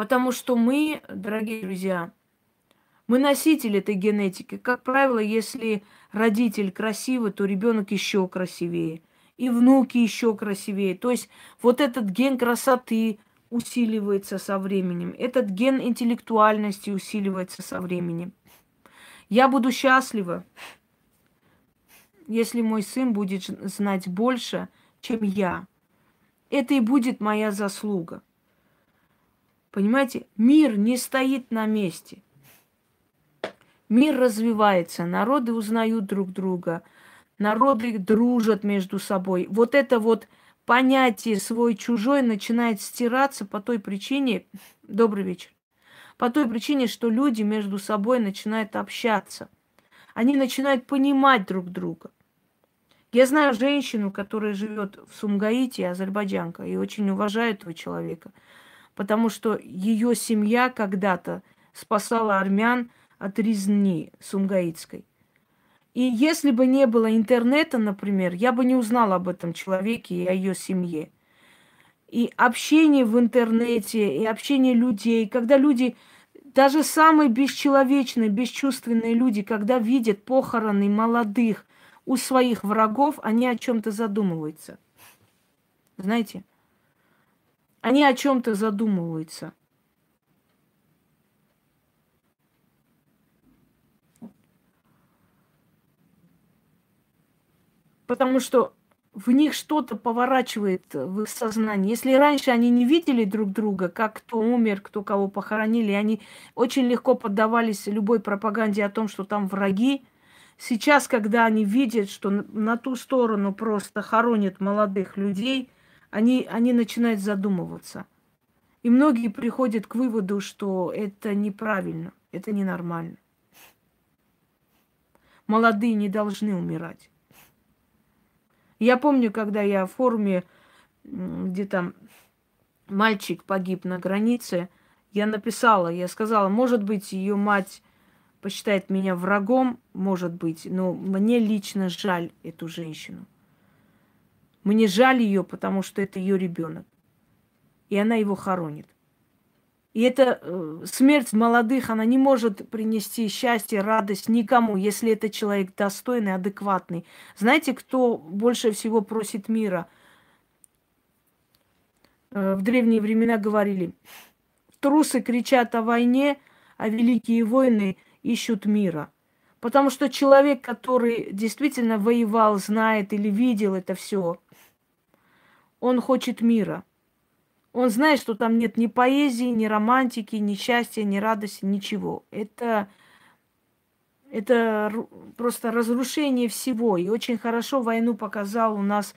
Потому что мы, дорогие друзья, мы носители этой генетики. Как правило, если родитель красивый, то ребенок еще красивее. И внуки еще красивее. То есть вот этот ген красоты усиливается со временем. Этот ген интеллектуальности усиливается со временем. Я буду счастлива, если мой сын будет знать больше, чем я. Это и будет моя заслуга. Понимаете, мир не стоит на месте. Мир развивается, народы узнают друг друга, народы дружат между собой. Вот это вот понятие свой-чужой начинает стираться по той причине, добрый вечер, По той причине, что люди между собой начинают общаться. Они начинают понимать друг друга. Я знаю женщину, которая живет в Сумгаите, азербайджанка, и очень уважаю этого человека, потому что ее семья когда-то спасала армян от резни сумгаитской. И если бы не было интернета, например, я бы не узнала об этом человеке и о ее семье. И общение в интернете, и общение людей, когда люди, даже самые бесчеловечные, бесчувственные люди, когда видят похороны молодых у своих врагов, они о чем-то задумываются. Знаете? Они о чем-то задумываются. потому что в них что-то поворачивает в их сознании. Если раньше они не видели друг друга, как кто умер, кто кого похоронили, они очень легко поддавались любой пропаганде о том, что там враги. Сейчас, когда они видят, что на ту сторону просто хоронят молодых людей, они, они начинают задумываться. И многие приходят к выводу, что это неправильно, это ненормально. Молодые не должны умирать. Я помню, когда я в форуме, где там мальчик погиб на границе, я написала, я сказала, может быть, ее мать посчитает меня врагом, может быть, но мне лично жаль эту женщину. Мне жаль ее, потому что это ее ребенок. И она его хоронит. И эта э, смерть молодых, она не может принести счастье, радость никому, если это человек достойный, адекватный. Знаете, кто больше всего просит мира? Э, в древние времена говорили, трусы кричат о войне, а великие войны ищут мира. Потому что человек, который действительно воевал, знает или видел это все, он хочет мира – он знает, что там нет ни поэзии, ни романтики, ни счастья, ни радости, ничего. Это, это просто разрушение всего. И очень хорошо войну показал у нас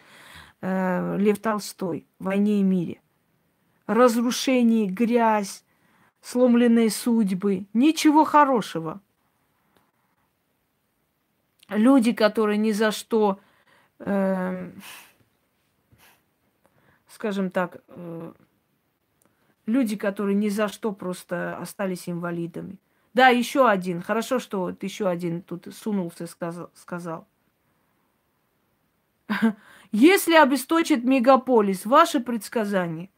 э, Лев Толстой в «Войне и мире». Разрушение, грязь, сломленные судьбы. Ничего хорошего. Люди, которые ни за что... Э, скажем так, э, люди, которые ни за что просто остались инвалидами. Да, еще один. Хорошо, что вот еще один тут сунулся, сказал. Если обесточит мегаполис, ваши предсказания.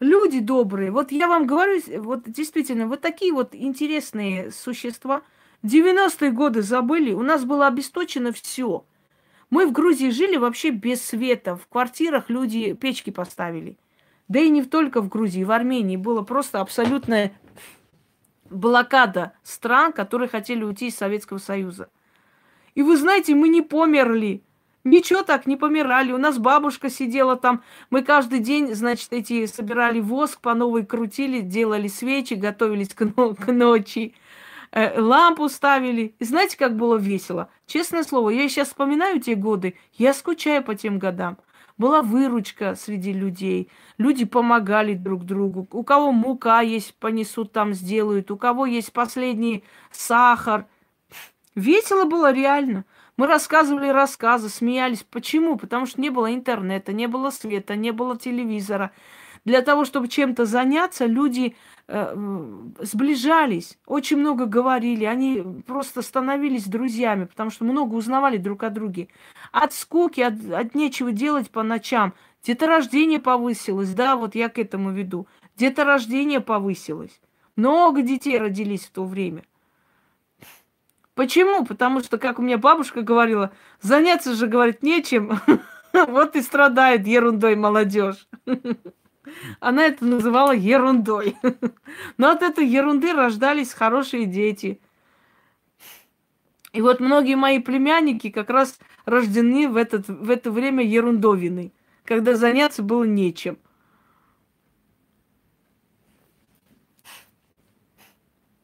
Люди добрые, вот я вам говорю, вот действительно, вот такие вот интересные существа. 90-е годы забыли, у нас было обесточено все. Мы в Грузии жили вообще без света. В квартирах люди печки поставили. Да и не только в Грузии, в Армении было просто абсолютная блокада стран, которые хотели уйти из Советского Союза. И вы знаете, мы не померли. Ничего так, не помирали. У нас бабушка сидела там. Мы каждый день, значит, эти собирали воск, по новой крутили, делали свечи, готовились к, к ночи. Э, лампу ставили. И знаете, как было весело? Честное слово, я сейчас вспоминаю те годы, я скучаю по тем годам. Была выручка среди людей. Люди помогали друг другу. У кого мука есть, понесут там, сделают. У кого есть последний сахар. Весело было реально. Мы рассказывали рассказы, смеялись. Почему? Потому что не было интернета, не было света, не было телевизора. Для того, чтобы чем-то заняться, люди сближались, очень много говорили, они просто становились друзьями, потому что много узнавали друг о друге. От скуки, от, от нечего делать по ночам. Деторождение повысилось, да, вот я к этому веду. Деторождение повысилось. Много детей родились в то время. Почему? Потому что, как у меня бабушка говорила, заняться же, говорит, нечем. Вот и страдает ерундой молодежь. Она это называла ерундой. Но от этой ерунды рождались хорошие дети. И вот многие мои племянники как раз рождены в, этот, в это время ерундовины, когда заняться было нечем.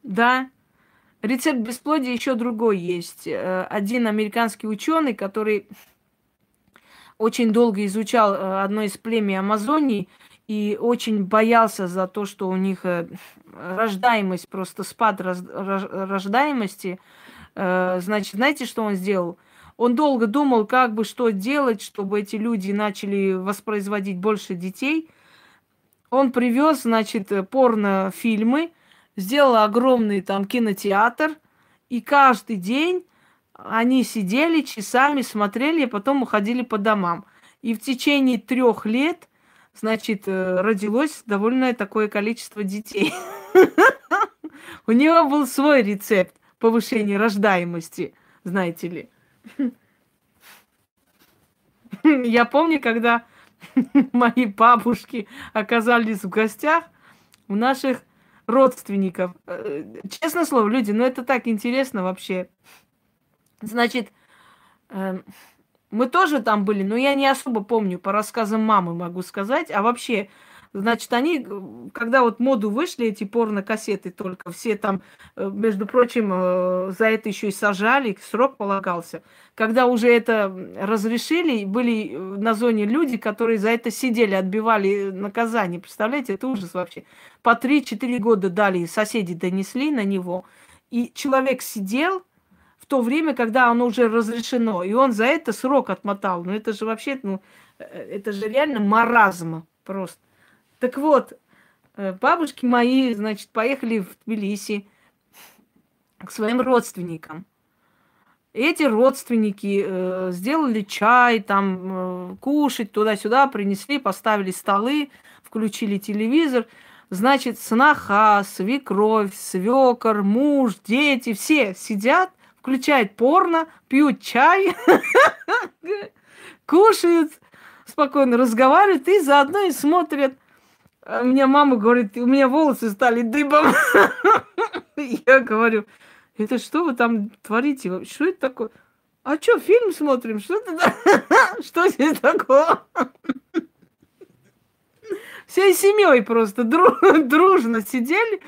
Да, рецепт бесплодия еще другой есть. Э, один американский ученый, который очень долго изучал э, одно из племя Амазонии, и очень боялся за то, что у них э, рождаемость, просто спад рождаемости. Э, значит, знаете, что он сделал? Он долго думал, как бы что делать, чтобы эти люди начали воспроизводить больше детей. Он привез, значит, порнофильмы, сделал огромный там кинотеатр, и каждый день они сидели часами, смотрели, а потом уходили по домам. И в течение трех лет, значит, э, родилось довольно такое количество детей. У него был свой рецепт повышения рождаемости, знаете ли. Я помню, когда мои бабушки оказались в гостях у наших родственников. Э, честно слово, люди, ну это так интересно вообще. Значит, эм, мы тоже там были, но я не особо помню, по рассказам мамы могу сказать. А вообще, значит, они, когда вот моду вышли, эти порно-кассеты только, все там, э, между прочим, э, за это еще и сажали, срок полагался. Когда уже это разрешили, были на зоне люди, которые за это сидели, отбивали наказание. Представляете, это ужас вообще. По 3-4 года дали, соседи донесли на него. И человек сидел, в то время, когда оно уже разрешено. И он за это срок отмотал. Ну, это же вообще, ну, э, это же реально маразм просто. Так вот, э, бабушки мои, значит, поехали в Тбилиси к своим родственникам. Эти родственники э, сделали чай, там, э, кушать туда-сюда, принесли, поставили столы, включили телевизор. Значит, сноха, свекровь, свекор, муж, дети, все сидят – включают порно, пьют чай, кушают, спокойно разговаривают и заодно и смотрят. А у меня мама говорит, у меня волосы стали дыбом. Я говорю, это что вы там творите? Что это такое? А что, фильм смотрим? Что это? Что здесь такое? Всей семьей просто дружно сидели,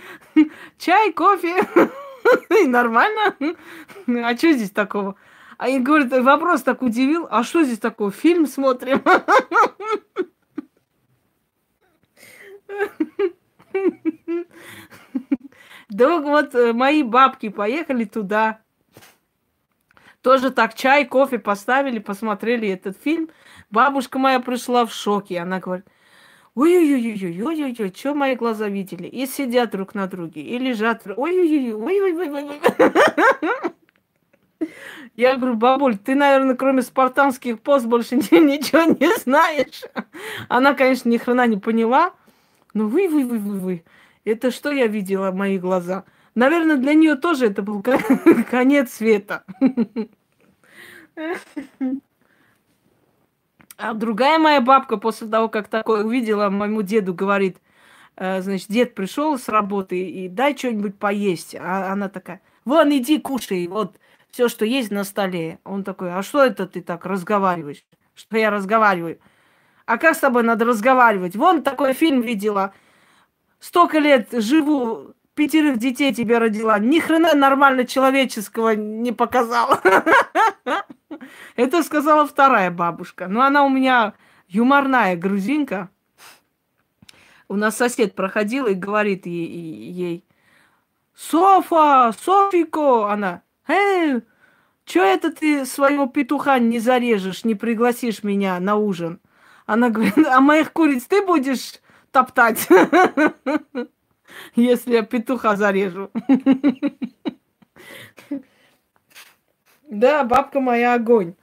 чай, кофе. И нормально. А что здесь такого? А я говорю, вопрос так удивил. А что здесь такого? Фильм смотрим. Да вот э, мои бабки поехали туда. Тоже так чай, кофе поставили, посмотрели этот фильм. Бабушка моя пришла в шоке. Она говорит, ой-ой-ой-ой-ой-ой-ой, что мои глаза видели? И сидят друг на друге, и лежат, ой-ой-ой-ой-ой-ой-ой. Я говорю, бабуль, ты, наверное, кроме спартанских пост больше ничего не знаешь. Она, конечно, ни хрена не поняла. Но вы, вы, вы, вы, вы. Это что я видела, мои глаза? Наверное, для нее тоже это был конец света. А другая моя бабка после того, как такое увидела, моему деду говорит, э, значит, дед пришел с работы и дай что-нибудь поесть. А она такая, вон иди кушай, вот все, что есть на столе. Он такой, а что это ты так разговариваешь? Что я разговариваю? А как с тобой надо разговаривать? Вон такой фильм видела. Столько лет живу, пятерых детей тебе родила. Ни хрена нормально человеческого не показала. Это сказала вторая бабушка. Но она у меня юморная грузинка. У нас сосед проходил и говорит ей, Софа, Софико, она, эй, что это ты своего петуха не зарежешь, не пригласишь меня на ужин? Она говорит, а моих куриц ты будешь топтать, если я петуха зарежу. Да, бабка моя огонь.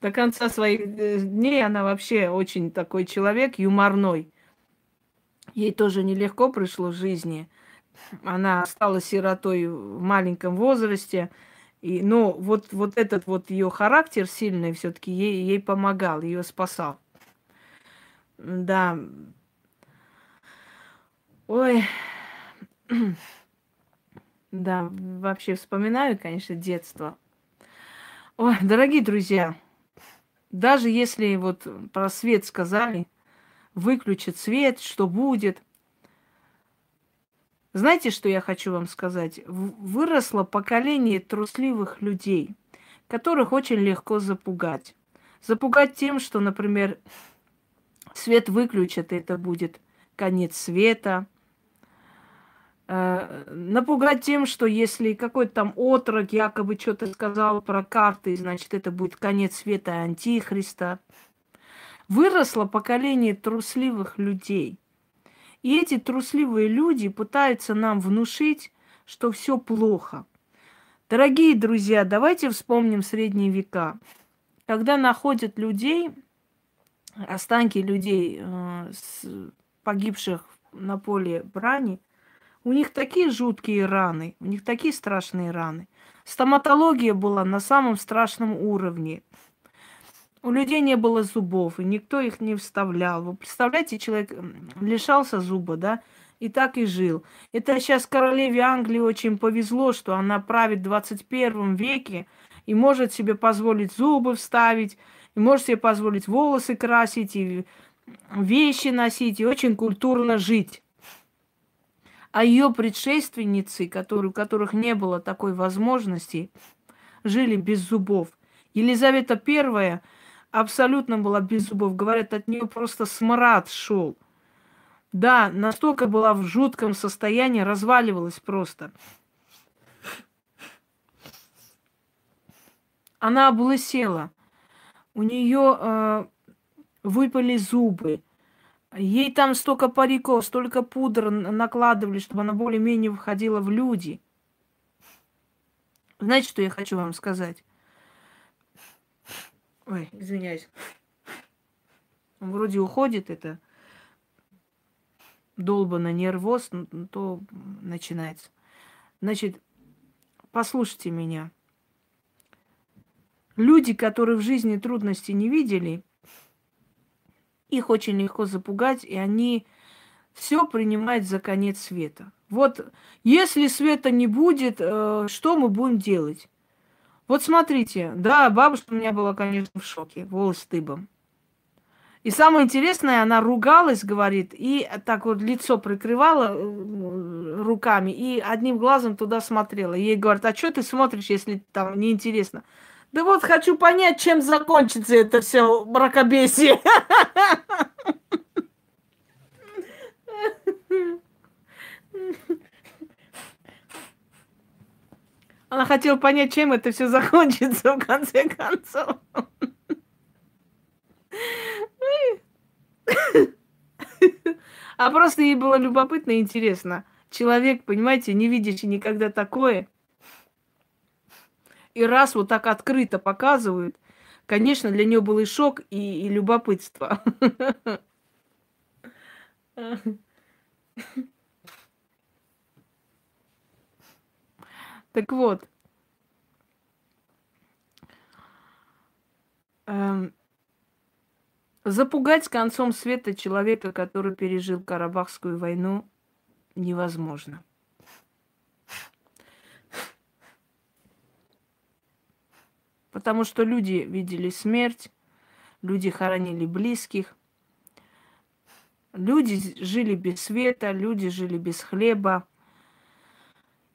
До конца своих э, дней она вообще очень такой человек, юморной. Ей тоже нелегко пришло в жизни. Она стала сиротой в маленьком возрасте. И, но вот, вот этот вот ее характер сильный все-таки ей, ей помогал, ее спасал. Да. Ой. Да, вообще вспоминаю, конечно, детство. Ой, дорогие друзья, даже если вот про свет сказали, выключат свет, что будет. Знаете, что я хочу вам сказать? Выросло поколение трусливых людей, которых очень легко запугать. Запугать тем, что, например, свет выключат, это будет конец света. Э, напугать тем, что если какой-то там отрок якобы что-то сказал про карты, значит, это будет конец света Антихриста. Выросло поколение трусливых людей. И эти трусливые люди пытаются нам внушить, что все плохо. Дорогие друзья, давайте вспомним средние века. Когда находят людей, останки людей, э, погибших на поле брани, у них такие жуткие раны, у них такие страшные раны. Стоматология была на самом страшном уровне. У людей не было зубов, и никто их не вставлял. Вы представляете, человек лишался зуба, да, и так и жил. Это сейчас королеве Англии очень повезло, что она правит в 21 веке и может себе позволить зубы вставить, и может себе позволить волосы красить, и вещи носить, и очень культурно жить. А ее предшественницы, которые, у которых не было такой возможности, жили без зубов. Елизавета I абсолютно была без зубов. Говорят, от нее просто смрад шел. Да, настолько была в жутком состоянии, разваливалась просто. Она облысела у нее э, выпали зубы. Ей там столько париков, столько пудр накладывали, чтобы она более-менее выходила в люди. Знаете, что я хочу вам сказать? Ой, извиняюсь. Он вроде уходит, это долбанно нервоз, то начинается. Значит, послушайте меня. Люди, которые в жизни трудности не видели, их очень легко запугать, и они все принимают за конец света. Вот если света не будет, э, что мы будем делать? Вот смотрите, да, бабушка у меня была, конечно, в шоке, волос дыбом. И самое интересное, она ругалась, говорит, и так вот лицо прикрывала э, руками, и одним глазом туда смотрела. Ей говорят, а что ты смотришь, если там неинтересно? Да вот хочу понять, чем закончится это все мракобесие. Она хотела понять, чем это все закончится в конце концов. А просто ей было любопытно и интересно. Человек, понимаете, не видящий никогда такое, и раз вот так открыто показывают, конечно, для нее был и шок, и, и любопытство. Так вот, эм, запугать концом света человека, который пережил Карабахскую войну, невозможно. Потому что люди видели смерть, люди хоронили близких, люди жили без света, люди жили без хлеба.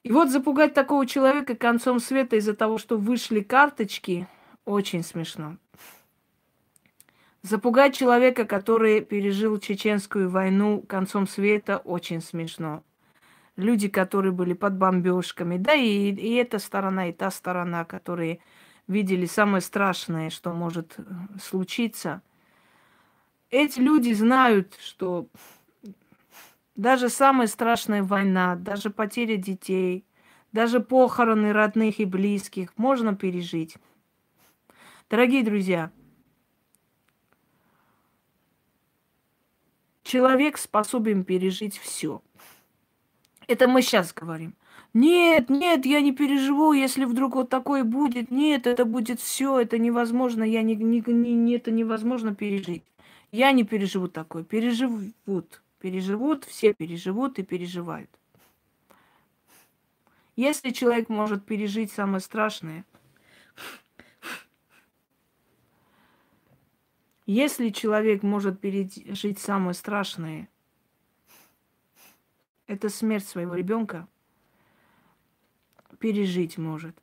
И вот запугать такого человека концом света из-за того, что вышли карточки, очень смешно. Запугать человека, который пережил чеченскую войну концом света, очень смешно. Люди, которые были под бомбежками, да и, и эта сторона, и та сторона, которые видели самое страшное, что может э, случиться. Эти люди знают, что даже самая страшная война, даже потеря детей, даже похороны родных и близких можно пережить. Дорогие друзья, человек способен пережить все. Это мы сейчас говорим. Нет, нет, я не переживу, если вдруг вот такое будет. Нет, это будет все, это невозможно, я не, не, не, это невозможно пережить. Я не переживу такое. Переживут, переживут, все переживут и переживают. Если человек может пережить самое страшное, если человек может пережить самое страшное, это смерть своего ребенка, пережить может.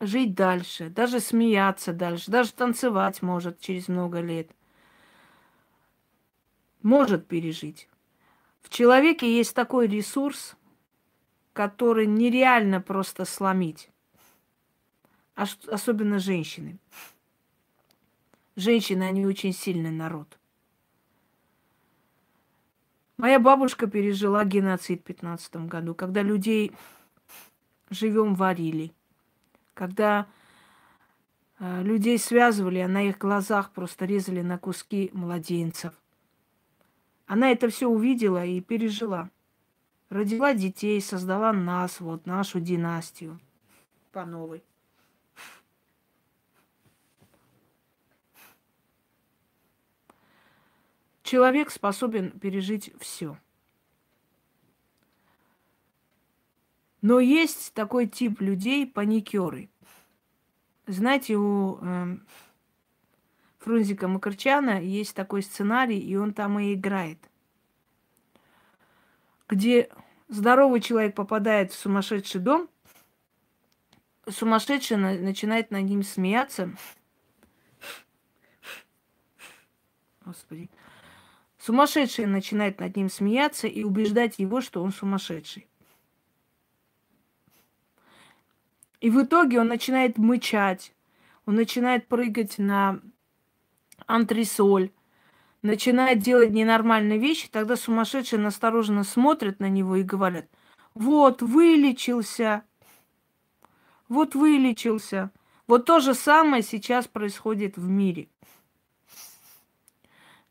Жить дальше, даже смеяться дальше, даже танцевать может через много лет. может пережить. В человеке есть такой ресурс, который нереально просто сломить. Особенно женщины. Женщины, они очень сильный народ. Моя бабушка пережила геноцид в 15 году, когда людей живем варили, когда э, людей связывали, а на их глазах просто резали на куски младенцев. Она это все увидела и пережила. Родила детей, создала нас, вот нашу династию по новой. Человек способен пережить все. Но есть такой тип людей, паникеры. Знаете, у э, Фрунзика Макарчана есть такой сценарий, и он там и играет. Где здоровый человек попадает в сумасшедший дом, сумасшедший начинает над ним смеяться. Господи. Сумасшедший начинает над ним смеяться и убеждать его, что он сумасшедший. И в итоге он начинает мычать, он начинает прыгать на антресоль, начинает делать ненормальные вещи, тогда сумасшедший настороженно смотрит на него и говорят, вот, вылечился, вот вылечился. Вот то же самое сейчас происходит в мире.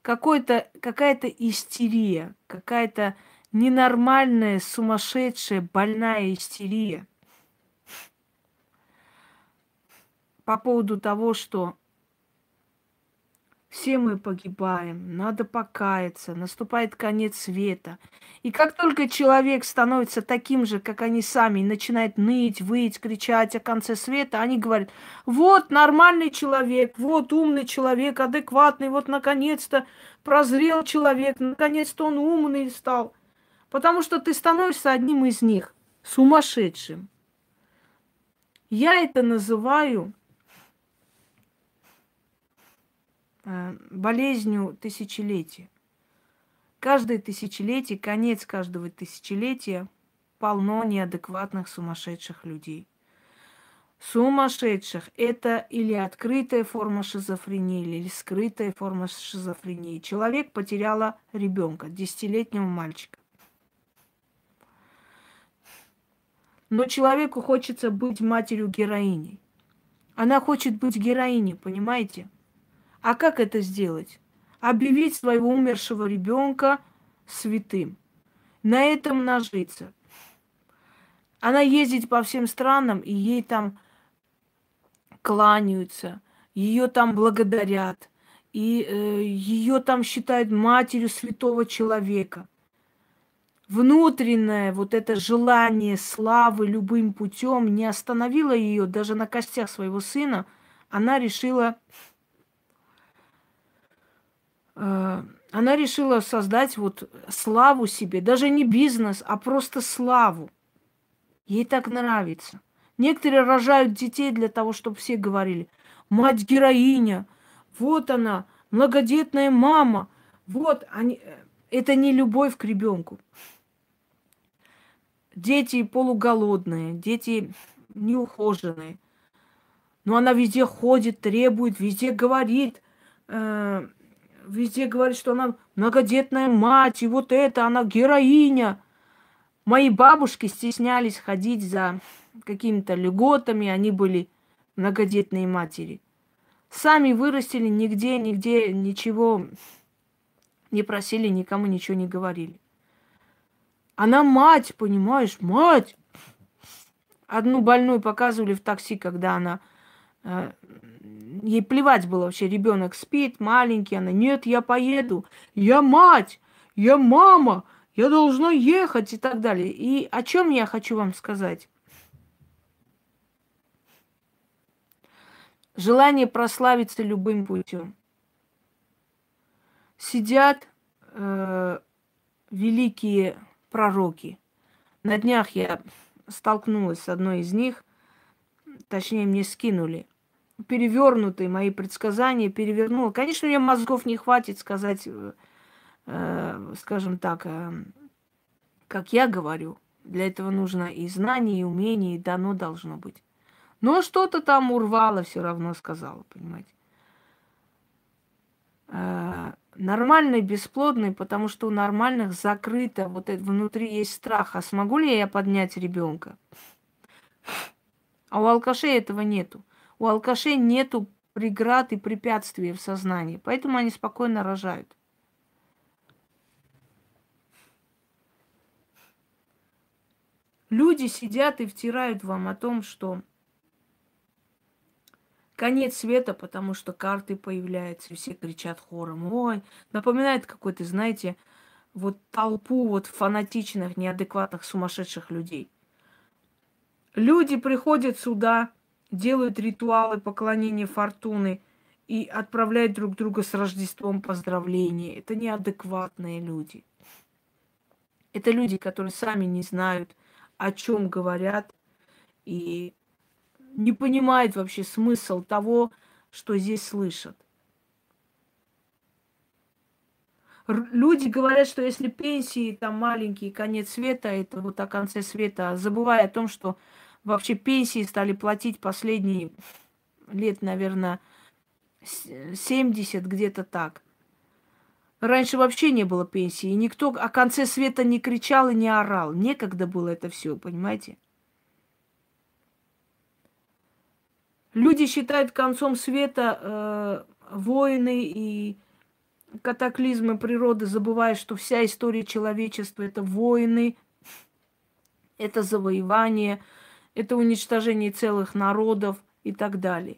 Какая-то истерия, какая-то ненормальная, сумасшедшая, больная истерия по поводу того, что все мы погибаем, надо покаяться, наступает конец света. И как только человек становится таким же, как они сами, и начинает ныть, выть, кричать о конце света, они говорят, вот нормальный человек, вот умный человек, адекватный, вот наконец-то прозрел человек, наконец-то он умный стал. Потому что ты становишься одним из них, сумасшедшим. Я это называю Э, болезнью тысячелетия. Каждое тысячелетие, конец каждого тысячелетия полно неадекватных сумасшедших людей. Сумасшедших – это или открытая форма шизофрении, или скрытая форма шизофрении. Человек потеряла ребенка, десятилетнего мальчика. Но человеку хочется быть матерью героиней. Она хочет быть героиней, понимаете? А как это сделать? Объявить своего умершего ребенка святым. На этом нажиться. Она ездит по всем странам, и ей там кланяются, ее там благодарят, и э, ее там считают матерью святого человека. Внутреннее вот это желание славы любым путем не остановило ее даже на костях своего сына. Она решила она решила создать вот славу себе, даже не бизнес, а просто славу. Ей так нравится. Некоторые рожают детей для того, чтобы все говорили, мать героиня, вот она, многодетная мама, вот они. Э, это не любовь к ребенку. Дети полуголодные, дети неухоженные. Но она везде ходит, требует, везде говорит, э, везде говорит, что она многодетная мать, и вот это, она героиня. Мои бабушки стеснялись ходить за какими-то льготами, они были многодетные матери. Сами вырастили, нигде, нигде ничего не просили, никому ничего не говорили. Она мать, понимаешь, мать. Одну больную показывали в такси, когда она э, ей плевать было вообще, ребенок спит, маленький, она, нет, я поеду, я мать, я мама, я должна ехать и так далее. И о чем я хочу вам сказать? Желание прославиться любым путем. Сидят э, великие пророки. На днях я столкнулась с одной из них, точнее мне скинули – перевернутые мои предсказания, перевернула. Конечно, мне мозгов не хватит сказать э, э, скажем так, э, как я говорю, для этого нужно и знание, и умение, и дано должно быть. Но что-то там урвало, все равно сказала, понимаете. Э, нормальный, бесплодный, потому что у нормальных закрыто, вот это внутри есть страх. А смогу ли я поднять ребенка? А у алкашей этого нету. У алкашей нету преград и препятствий в сознании, поэтому они спокойно рожают. Люди сидят и втирают вам о том, что конец света, потому что карты появляются, и все кричат хором. Ой, напоминает какой-то, знаете, вот толпу вот фанатичных, неадекватных, сумасшедших людей. Люди приходят сюда, делают ритуалы поклонения фортуны и отправляют друг друга с Рождеством поздравления. Это неадекватные люди. Это люди, которые сами не знают, о чем говорят, и не понимают вообще смысл того, что здесь слышат. Люди говорят, что если пенсии там маленькие, конец света, это вот о конце света, забывая о том, что вообще пенсии стали платить последние лет, наверное, 70, где-то так. Раньше вообще не было пенсии, и никто о конце света не кричал и не орал. Некогда было это все, понимаете? Люди считают концом света э, войны и катаклизмы природы, забывая, что вся история человечества это войны, это завоевание, это уничтожение целых народов и так далее.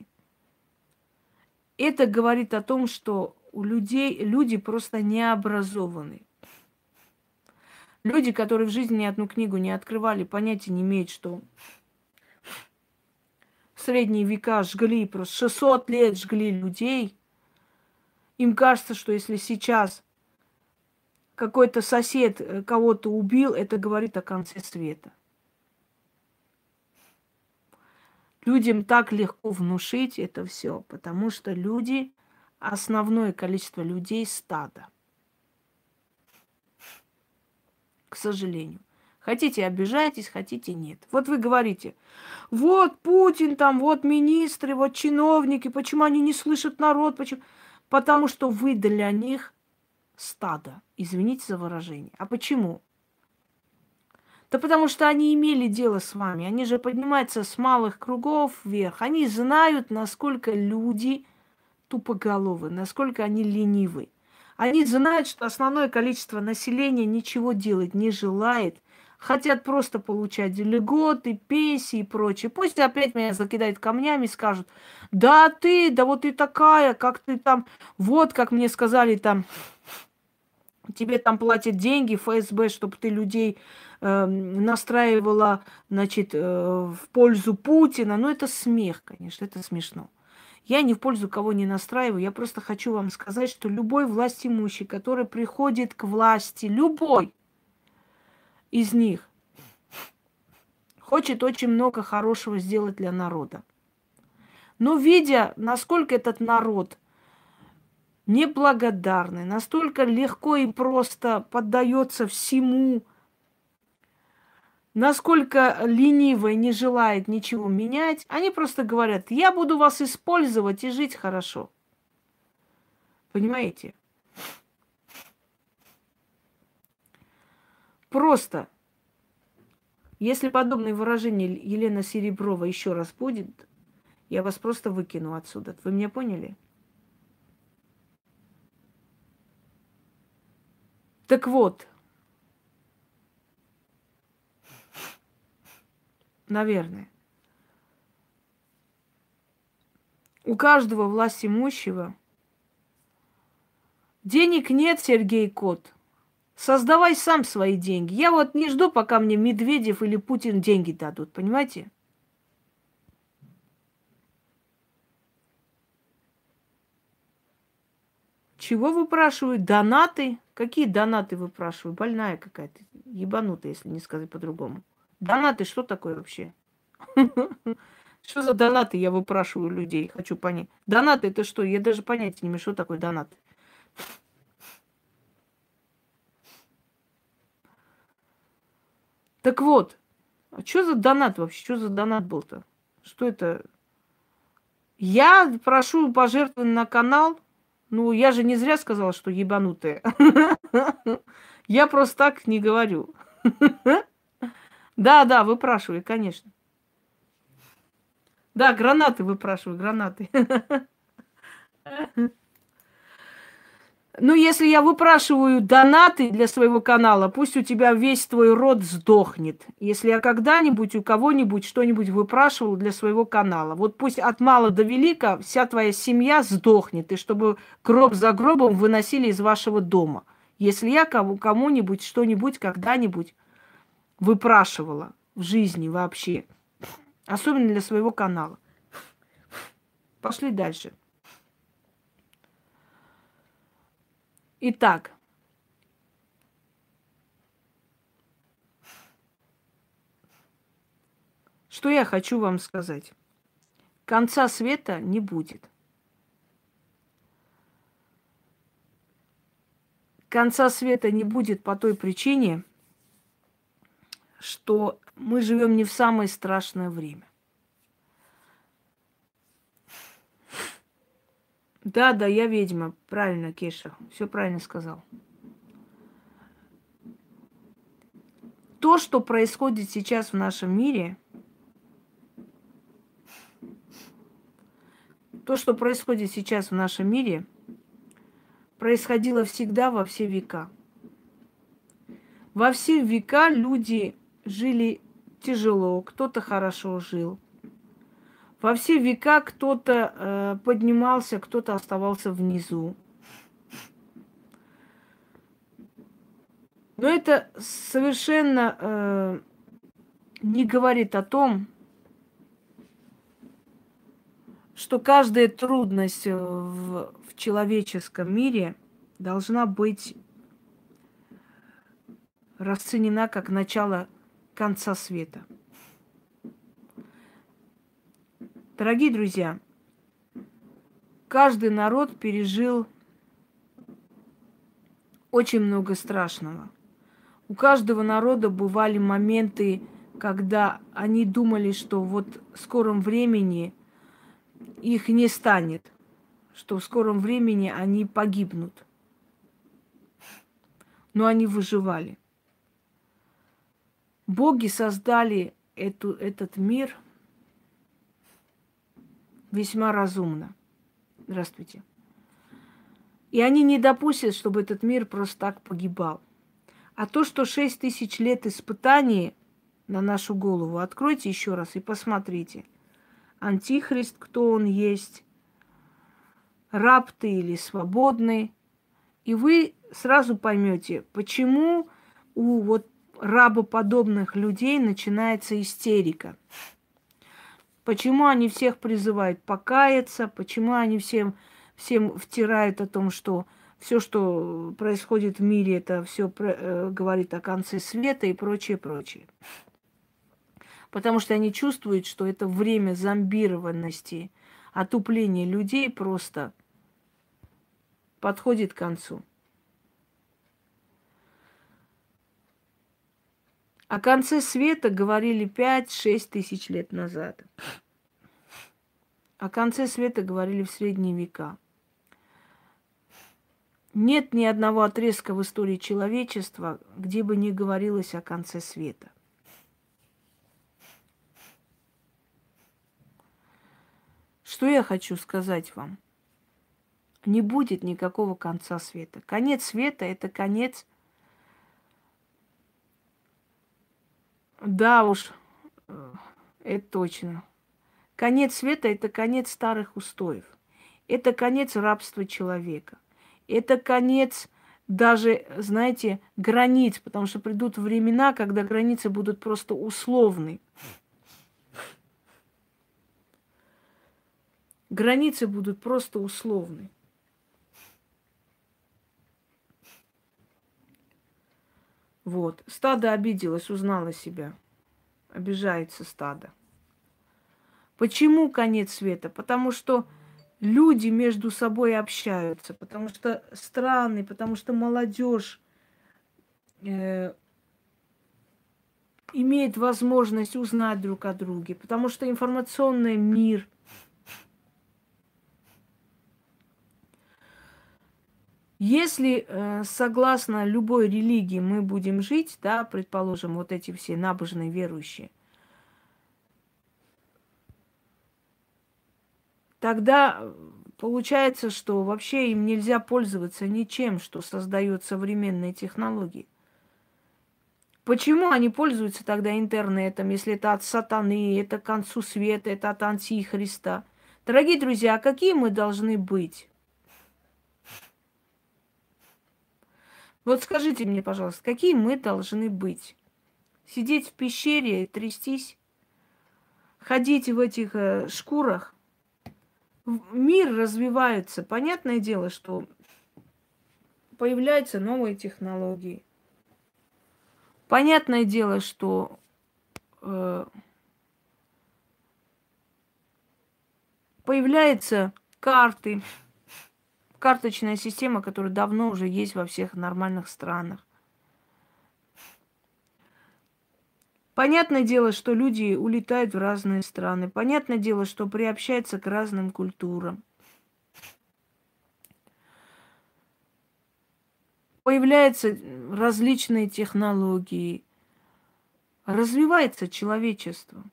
Это говорит о том, что у людей люди просто не образованы. Люди, которые в жизни ни одну книгу не открывали, понятия не имеют, что в средние века жгли, просто 600 лет жгли людей. Им кажется, что если сейчас какой-то сосед э, кого-то убил, это говорит о конце света. Людям так легко внушить это все, потому что люди, основное количество людей стада. К сожалению. Хотите, обижайтесь, хотите, нет. Вот вы говорите, вот Путин там, вот министры, вот чиновники, почему они не слышат народ, почему? Потому что вы для них стадо, извините за выражение. А почему? Да потому что они имели дело с вами. Они же поднимаются с малых кругов вверх. Они знают, насколько люди тупоголовы, насколько они ленивы. Они знают, что основное количество населения ничего делать не желает, хотят просто получать льготы, пенсии и прочее. Пусть опять меня закидают камнями и скажут, да ты, да вот ты такая, как ты там, вот как мне сказали там, тебе там платят деньги ФСБ, чтобы ты людей настраивала, значит, э, в пользу Путина. Ну, это смех, конечно, это смешно. Я ни в пользу кого не настраиваю, я просто хочу вам сказать, что любой власть имущий, который приходит к власти, любой из них, хочет очень много хорошего сделать для народа. Но видя, насколько этот народ неблагодарный, настолько легко и просто поддается всему, насколько ленивый не желает ничего менять, они просто говорят, я буду вас использовать и жить хорошо. Понимаете? Просто, если подобное выражение Елена Сереброва еще раз будет, я вас просто выкину отсюда. Вы меня поняли? Так вот, наверное. У каждого власть имущего денег нет, Сергей Кот. Создавай сам свои деньги. Я вот не жду, пока мне Медведев или Путин деньги дадут, понимаете? Чего выпрашивают? Донаты? Какие донаты выпрашивают? Больная какая-то. Ебанутая, если не сказать по-другому. Донаты что такое вообще? Что за донаты, я выпрашиваю людей, хочу понять. Донаты это что? Я даже понятия не имею, что такое донат. Так вот, а что за донат вообще? Что за донат был-то? Что это? Я прошу пожертвовать на канал. Ну, я же не зря сказала, что ебанутая. Я просто так не говорю. Да, да, выпрашивай, конечно. Да, гранаты выпрашивай, гранаты. Ну, если я выпрашиваю донаты для своего канала, пусть у тебя весь твой род сдохнет. Если я когда-нибудь у кого-нибудь что-нибудь выпрашивал для своего канала, вот пусть от мала до велика вся твоя семья сдохнет, и чтобы гроб за гробом выносили из вашего дома. Если я кому-нибудь что-нибудь когда-нибудь выпрашивала в жизни вообще, особенно для своего канала. Пошли дальше. Итак, что я хочу вам сказать. Конца света не будет. Конца света не будет по той причине, что мы живем не в самое страшное время. Да, да, я ведьма. Правильно, Кеша. Все правильно сказал. То, что происходит сейчас в нашем мире, то, что происходит сейчас в нашем мире, происходило всегда во все века. Во все века люди жили тяжело, кто-то хорошо жил, во все века кто-то э, поднимался, кто-то оставался внизу. Но это совершенно э, не говорит о том, что каждая трудность в, в человеческом мире должна быть расценена как начало конца света. Дорогие друзья, каждый народ пережил очень много страшного. У каждого народа бывали моменты, когда они думали, что вот в скором времени их не станет, что в скором времени они погибнут. Но они выживали. Боги создали эту, этот мир – весьма разумно. Здравствуйте. И они не допустят, чтобы этот мир просто так погибал. А то, что шесть тысяч лет испытаний на нашу голову, откройте еще раз и посмотрите. Антихрист, кто он есть, раб ты или свободный. И вы сразу поймете, почему у вот рабоподобных людей начинается истерика. Почему они всех призывают покаяться? Почему они всем, всем втирают о том, что все, что происходит в мире, это все э, говорит о конце света и прочее, прочее. Потому что они чувствуют, что это время зомбированности, отупления людей просто подходит к концу. О конце света говорили 5-6 тысяч лет назад. О конце света говорили в средние века. Нет ни одного отрезка в истории человечества, где бы не говорилось о конце света. Что я хочу сказать вам? Не будет никакого конца света. Конец света – это конец – Да уж, э, это точно. Конец света – это конец старых устоев. Это конец рабства человека. Это конец даже, знаете, границ, потому что придут времена, когда границы будут просто условны. Границы будут просто условны. Вот. Стадо обиделось, узнало себя. Обижается стадо. Почему конец света? Потому что люди между собой общаются, потому что страны, потому что молодежь э, имеет возможность узнать друг о друге, потому что информационный мир Если э, согласно любой религии мы будем жить, да, предположим, вот эти все набожные верующие, тогда э, получается, что вообще им нельзя пользоваться ничем, что создает современные технологии. Почему они пользуются тогда интернетом, если это от сатаны, это к концу света, это от антихриста? Дорогие друзья, а какие мы должны быть? Вот скажите мне, пожалуйста, какие мы должны быть? Сидеть в пещере, трястись, ходить в этих э, шкурах? Мир развивается. Понятное дело, что появляются новые технологии. Понятное дело, что э, появляются карты, карточная система, которая давно уже есть во всех нормальных странах. Понятное дело, что люди улетают в разные страны. Понятное дело, что приобщаются к разным культурам. Появляются различные технологии. Развивается человечество.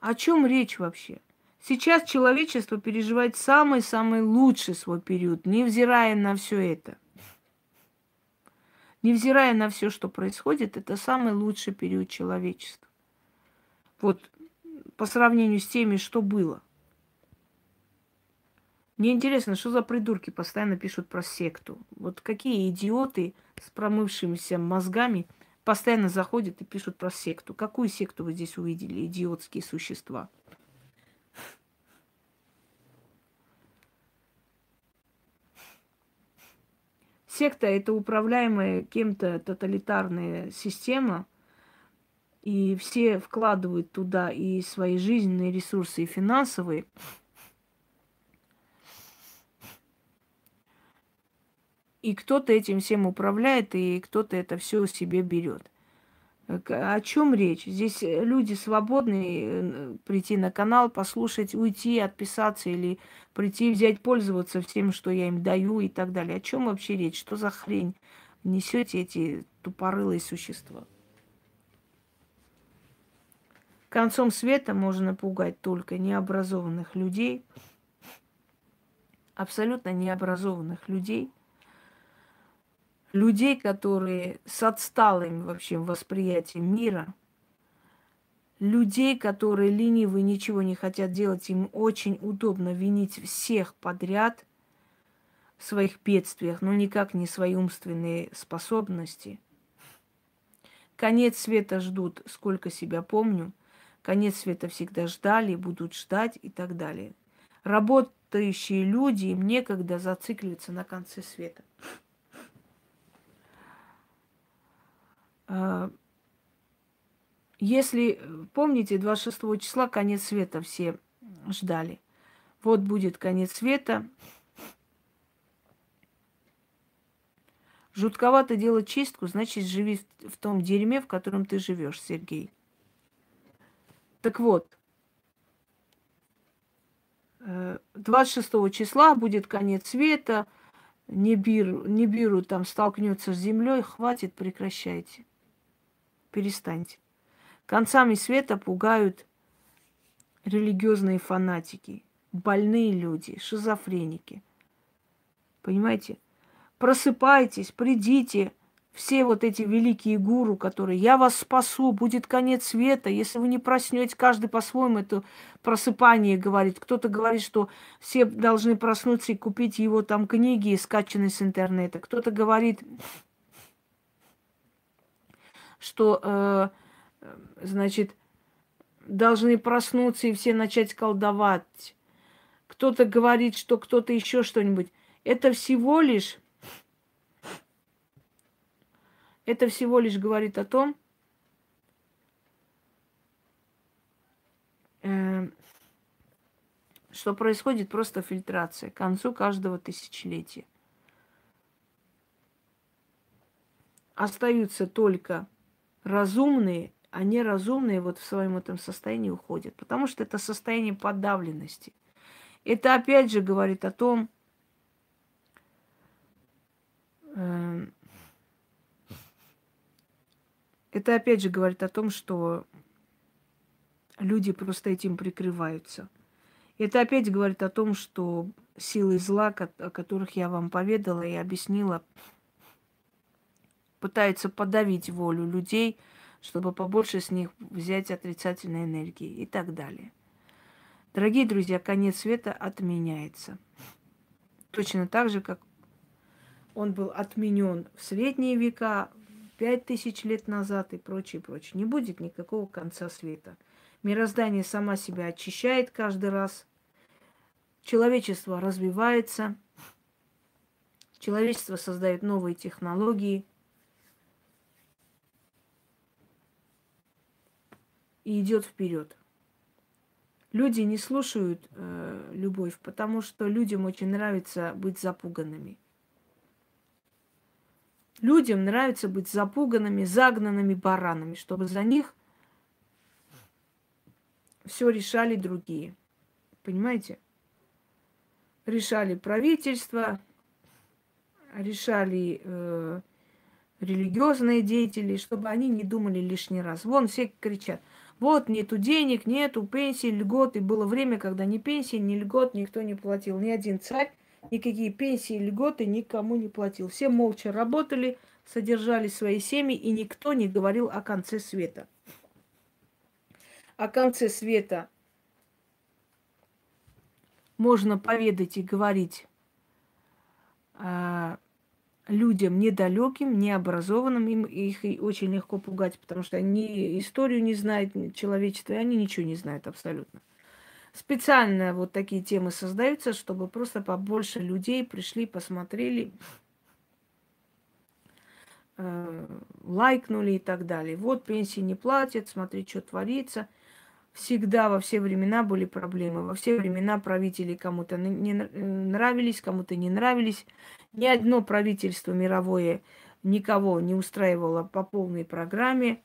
О чем речь вообще? Сейчас человечество переживает самый-самый лучший свой период, невзирая на все это. Невзирая на все, что происходит, это самый лучший период человечества. Вот по сравнению с теми, что было. Мне интересно, что за придурки постоянно пишут про секту. Вот какие идиоты с промывшимися мозгами постоянно заходят и пишут про секту. Какую секту вы здесь увидели, идиотские существа? Секта – это управляемая кем-то тоталитарная система, и все вкладывают туда и свои жизненные ресурсы, и финансовые. И кто-то этим всем управляет, и кто-то это все себе берет. О чем речь? Здесь люди свободны э, прийти на канал, послушать, уйти, отписаться или прийти, взять, пользоваться всем, что я им даю и так далее. О чем вообще речь? Что за хрень несете эти тупорылые существа? Концом света можно пугать только необразованных людей, абсолютно необразованных людей – людей, которые с отсталым вообще восприятием мира, людей, которые ленивы, ничего не хотят делать, им очень удобно винить всех подряд в своих бедствиях, но никак не свои умственные способности. Конец света ждут, сколько себя помню. Конец света всегда ждали, будут ждать и так далее. Работающие люди, им некогда зацикливаться на конце света. А, если, помните, 26 числа конец света все ждали. Вот будет конец света. Жутковато делать чистку, значит, живи в том дерьме, в котором ты живешь, Сергей. Так вот, 26 э, числа будет конец света, Небиру, Небиру там столкнется с землей, хватит, прекращайте. Перестаньте. Концами света пугают религиозные фанатики, больные люди, шизофреники. Понимаете? Просыпайтесь, придите, все вот эти великие гуру, которые «я вас спасу, будет конец света», если вы не проснетесь, каждый по-своему это просыпание говорит. Кто-то говорит, что все должны проснуться и купить его там книги, скачанные с интернета. Кто-то говорит, что, э, значит, должны проснуться и все начать колдовать. Кто-то говорит, что кто-то еще что-нибудь. Это всего лишь, это всего лишь говорит о том, э, что происходит просто фильтрация к концу каждого тысячелетия. остаются только разумные, а неразумные вот в своем этом состоянии уходят. Потому что это состояние подавленности. Это опять же говорит о том, э, это опять же говорит о том, что люди просто этим прикрываются. Это опять говорит о том, что силы зла, о которых я вам поведала и объяснила, пытаются подавить волю людей, чтобы побольше с них взять отрицательной энергии и так далее. Дорогие друзья, конец света отменяется. Точно так же, как он был отменен в средние века, пять тысяч лет назад и прочее, прочее. Не будет никакого конца света. Мироздание сама себя очищает каждый раз. Человечество развивается. Человечество создает новые технологии. И идет вперед. Люди не слушают э, любовь, потому что людям очень нравится быть запуганными. Людям нравится быть запуганными, загнанными баранами, чтобы за них все решали другие. Понимаете? Решали правительство, решали э, религиозные деятели, чтобы они не думали лишний раз. Вон все кричат, вот нету денег, нету пенсии, льгот. И было время, когда ни пенсии, ни льгот никто не платил. Ни один царь никакие пенсии, льготы никому не платил. Все молча работали, содержали свои семьи, и никто не говорил о конце света. О конце света можно поведать и говорить а, людям недалеким, необразованным, им их очень легко пугать, потому что они историю не знают человечества, и они ничего не знают абсолютно. Специально вот такие темы создаются, чтобы просто побольше людей пришли, посмотрели, э, лайкнули и так далее. Вот пенсии не платят, смотри, что творится. Всегда во все времена были проблемы. Во все времена правители кому-то не нравились, кому-то не нравились. Ни одно правительство мировое никого не устраивало по полной программе.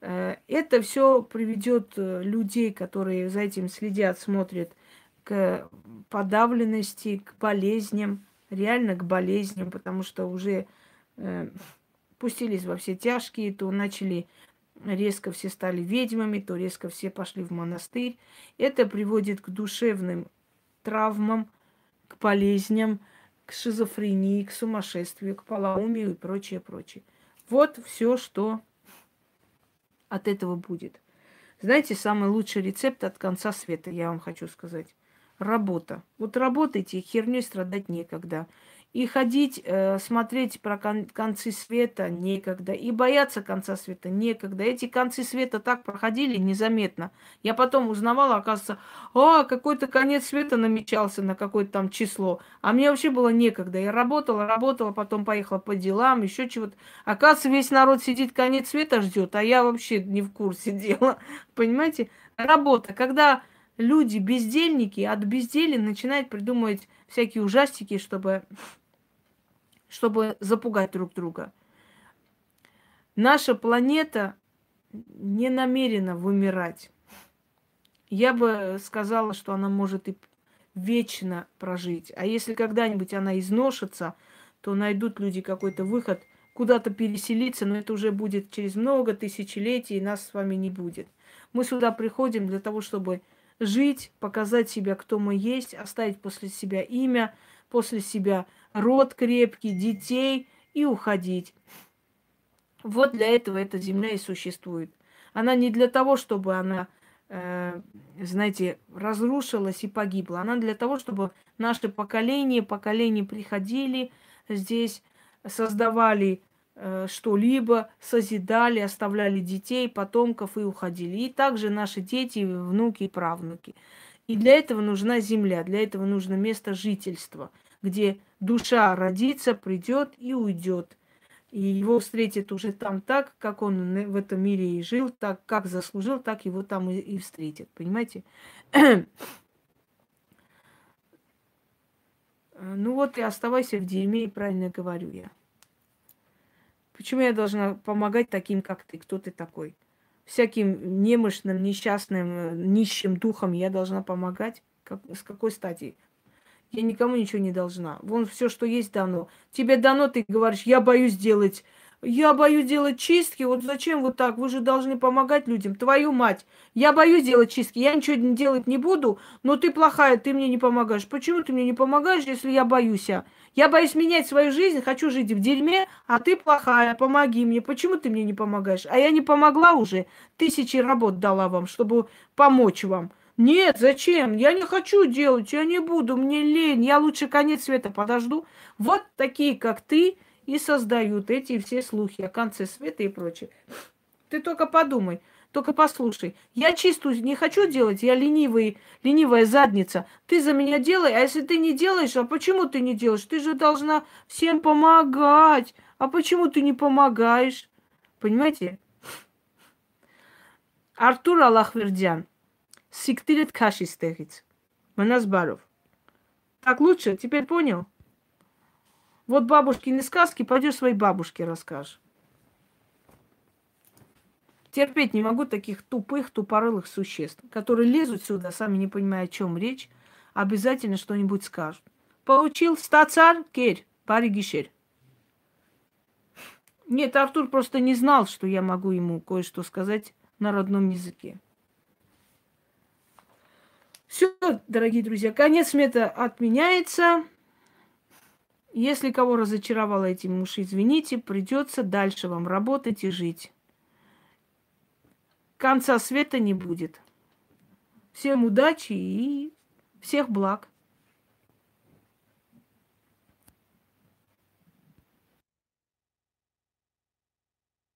Э, это все приведет э, людей, которые за этим следят, смотрят, к подавленности, к болезням, реально к болезням, потому что уже э, пустились во все тяжкие, то начали резко все стали ведьмами, то резко все пошли в монастырь. Это приводит к душевным травмам, к болезням, к шизофрении, к сумасшествию, к полоумию и прочее, прочее. Вот все, что от этого будет. Знаете, самый лучший рецепт от конца света, я вам хочу сказать. Работа. Вот работайте, херней страдать некогда. И ходить, э, смотреть про кон- концы света некогда. И бояться конца света некогда. Эти концы света так проходили незаметно. Я потом узнавала, оказывается, а, какой-то конец света намечался на какое-то там число. А мне вообще было некогда. Я работала, работала, потом поехала по делам, еще чего-то. Оказывается, весь народ сидит, конец света ждет, а я вообще не в курсе дела. Понимаете? Работа. Когда люди бездельники от безделия начинают придумывать всякие ужастики, чтобы чтобы запугать друг друга. Наша планета не намерена вымирать. Я бы сказала, что она может и вечно прожить. А если когда-нибудь она изношится, то найдут люди какой-то выход куда-то переселиться, но это уже будет через много тысячелетий, и нас с вами не будет. Мы сюда приходим для того, чтобы жить, показать себя, кто мы есть, оставить после себя имя, после себя род крепкий, детей и уходить. Вот для этого эта земля и существует. Она не для того, чтобы она, э, знаете, разрушилась и погибла. Она для того, чтобы наши поколения, поколения приходили здесь, создавали э, что-либо, созидали, оставляли детей, потомков и уходили. И также наши дети, внуки и правнуки. И для этого нужна земля, для этого нужно место жительства, где душа родится, придет и уйдет. И его встретит уже там так, как он в этом мире и жил, так, как заслужил, так его там и, и встретит. Понимаете? ну вот и оставайся в дерьме, правильно говорю я. Почему я должна помогать таким, как ты? Кто ты такой? Всяким немощным, несчастным, нищим духом я должна помогать? Как, с какой стати? Я никому ничего не должна. Вон все, что есть, дано. Тебе дано, ты говоришь, я боюсь делать я боюсь делать чистки. Вот зачем вот так? Вы же должны помогать людям. Твою мать. Я боюсь делать чистки. Я ничего делать не буду, но ты плохая, ты мне не помогаешь. Почему ты мне не помогаешь, если я боюсь? А? Я боюсь менять свою жизнь, хочу жить в дерьме, а ты плохая, помоги мне. Почему ты мне не помогаешь? А я не помогла уже. Тысячи работ дала вам, чтобы помочь вам. Нет, зачем? Я не хочу делать, я не буду, мне лень, я лучше конец света подожду. Вот такие, как ты, и создают эти все слухи о конце света и прочее. Ты только подумай, только послушай. Я чистую не хочу делать, я ленивый, ленивая задница. Ты за меня делай, а если ты не делаешь, а почему ты не делаешь? Ты же должна всем помогать. А почему ты не помогаешь? Понимаете? Артур Аллахвердян. Сиктирет каши стегиц. Манасбаров. Так лучше? Теперь понял? Вот бабушкины сказки, пойдешь своей бабушке расскажешь. Терпеть не могу таких тупых, тупорылых существ, которые лезут сюда, сами не понимая, о чем речь, обязательно что-нибудь скажут. Получил стацар, керь, паригишер. Нет, Артур просто не знал, что я могу ему кое-что сказать на родном языке. Все, дорогие друзья, конец мета отменяется. Если кого разочаровала этим уж извините, придется дальше вам работать и жить. Конца света не будет. Всем удачи и всех благ.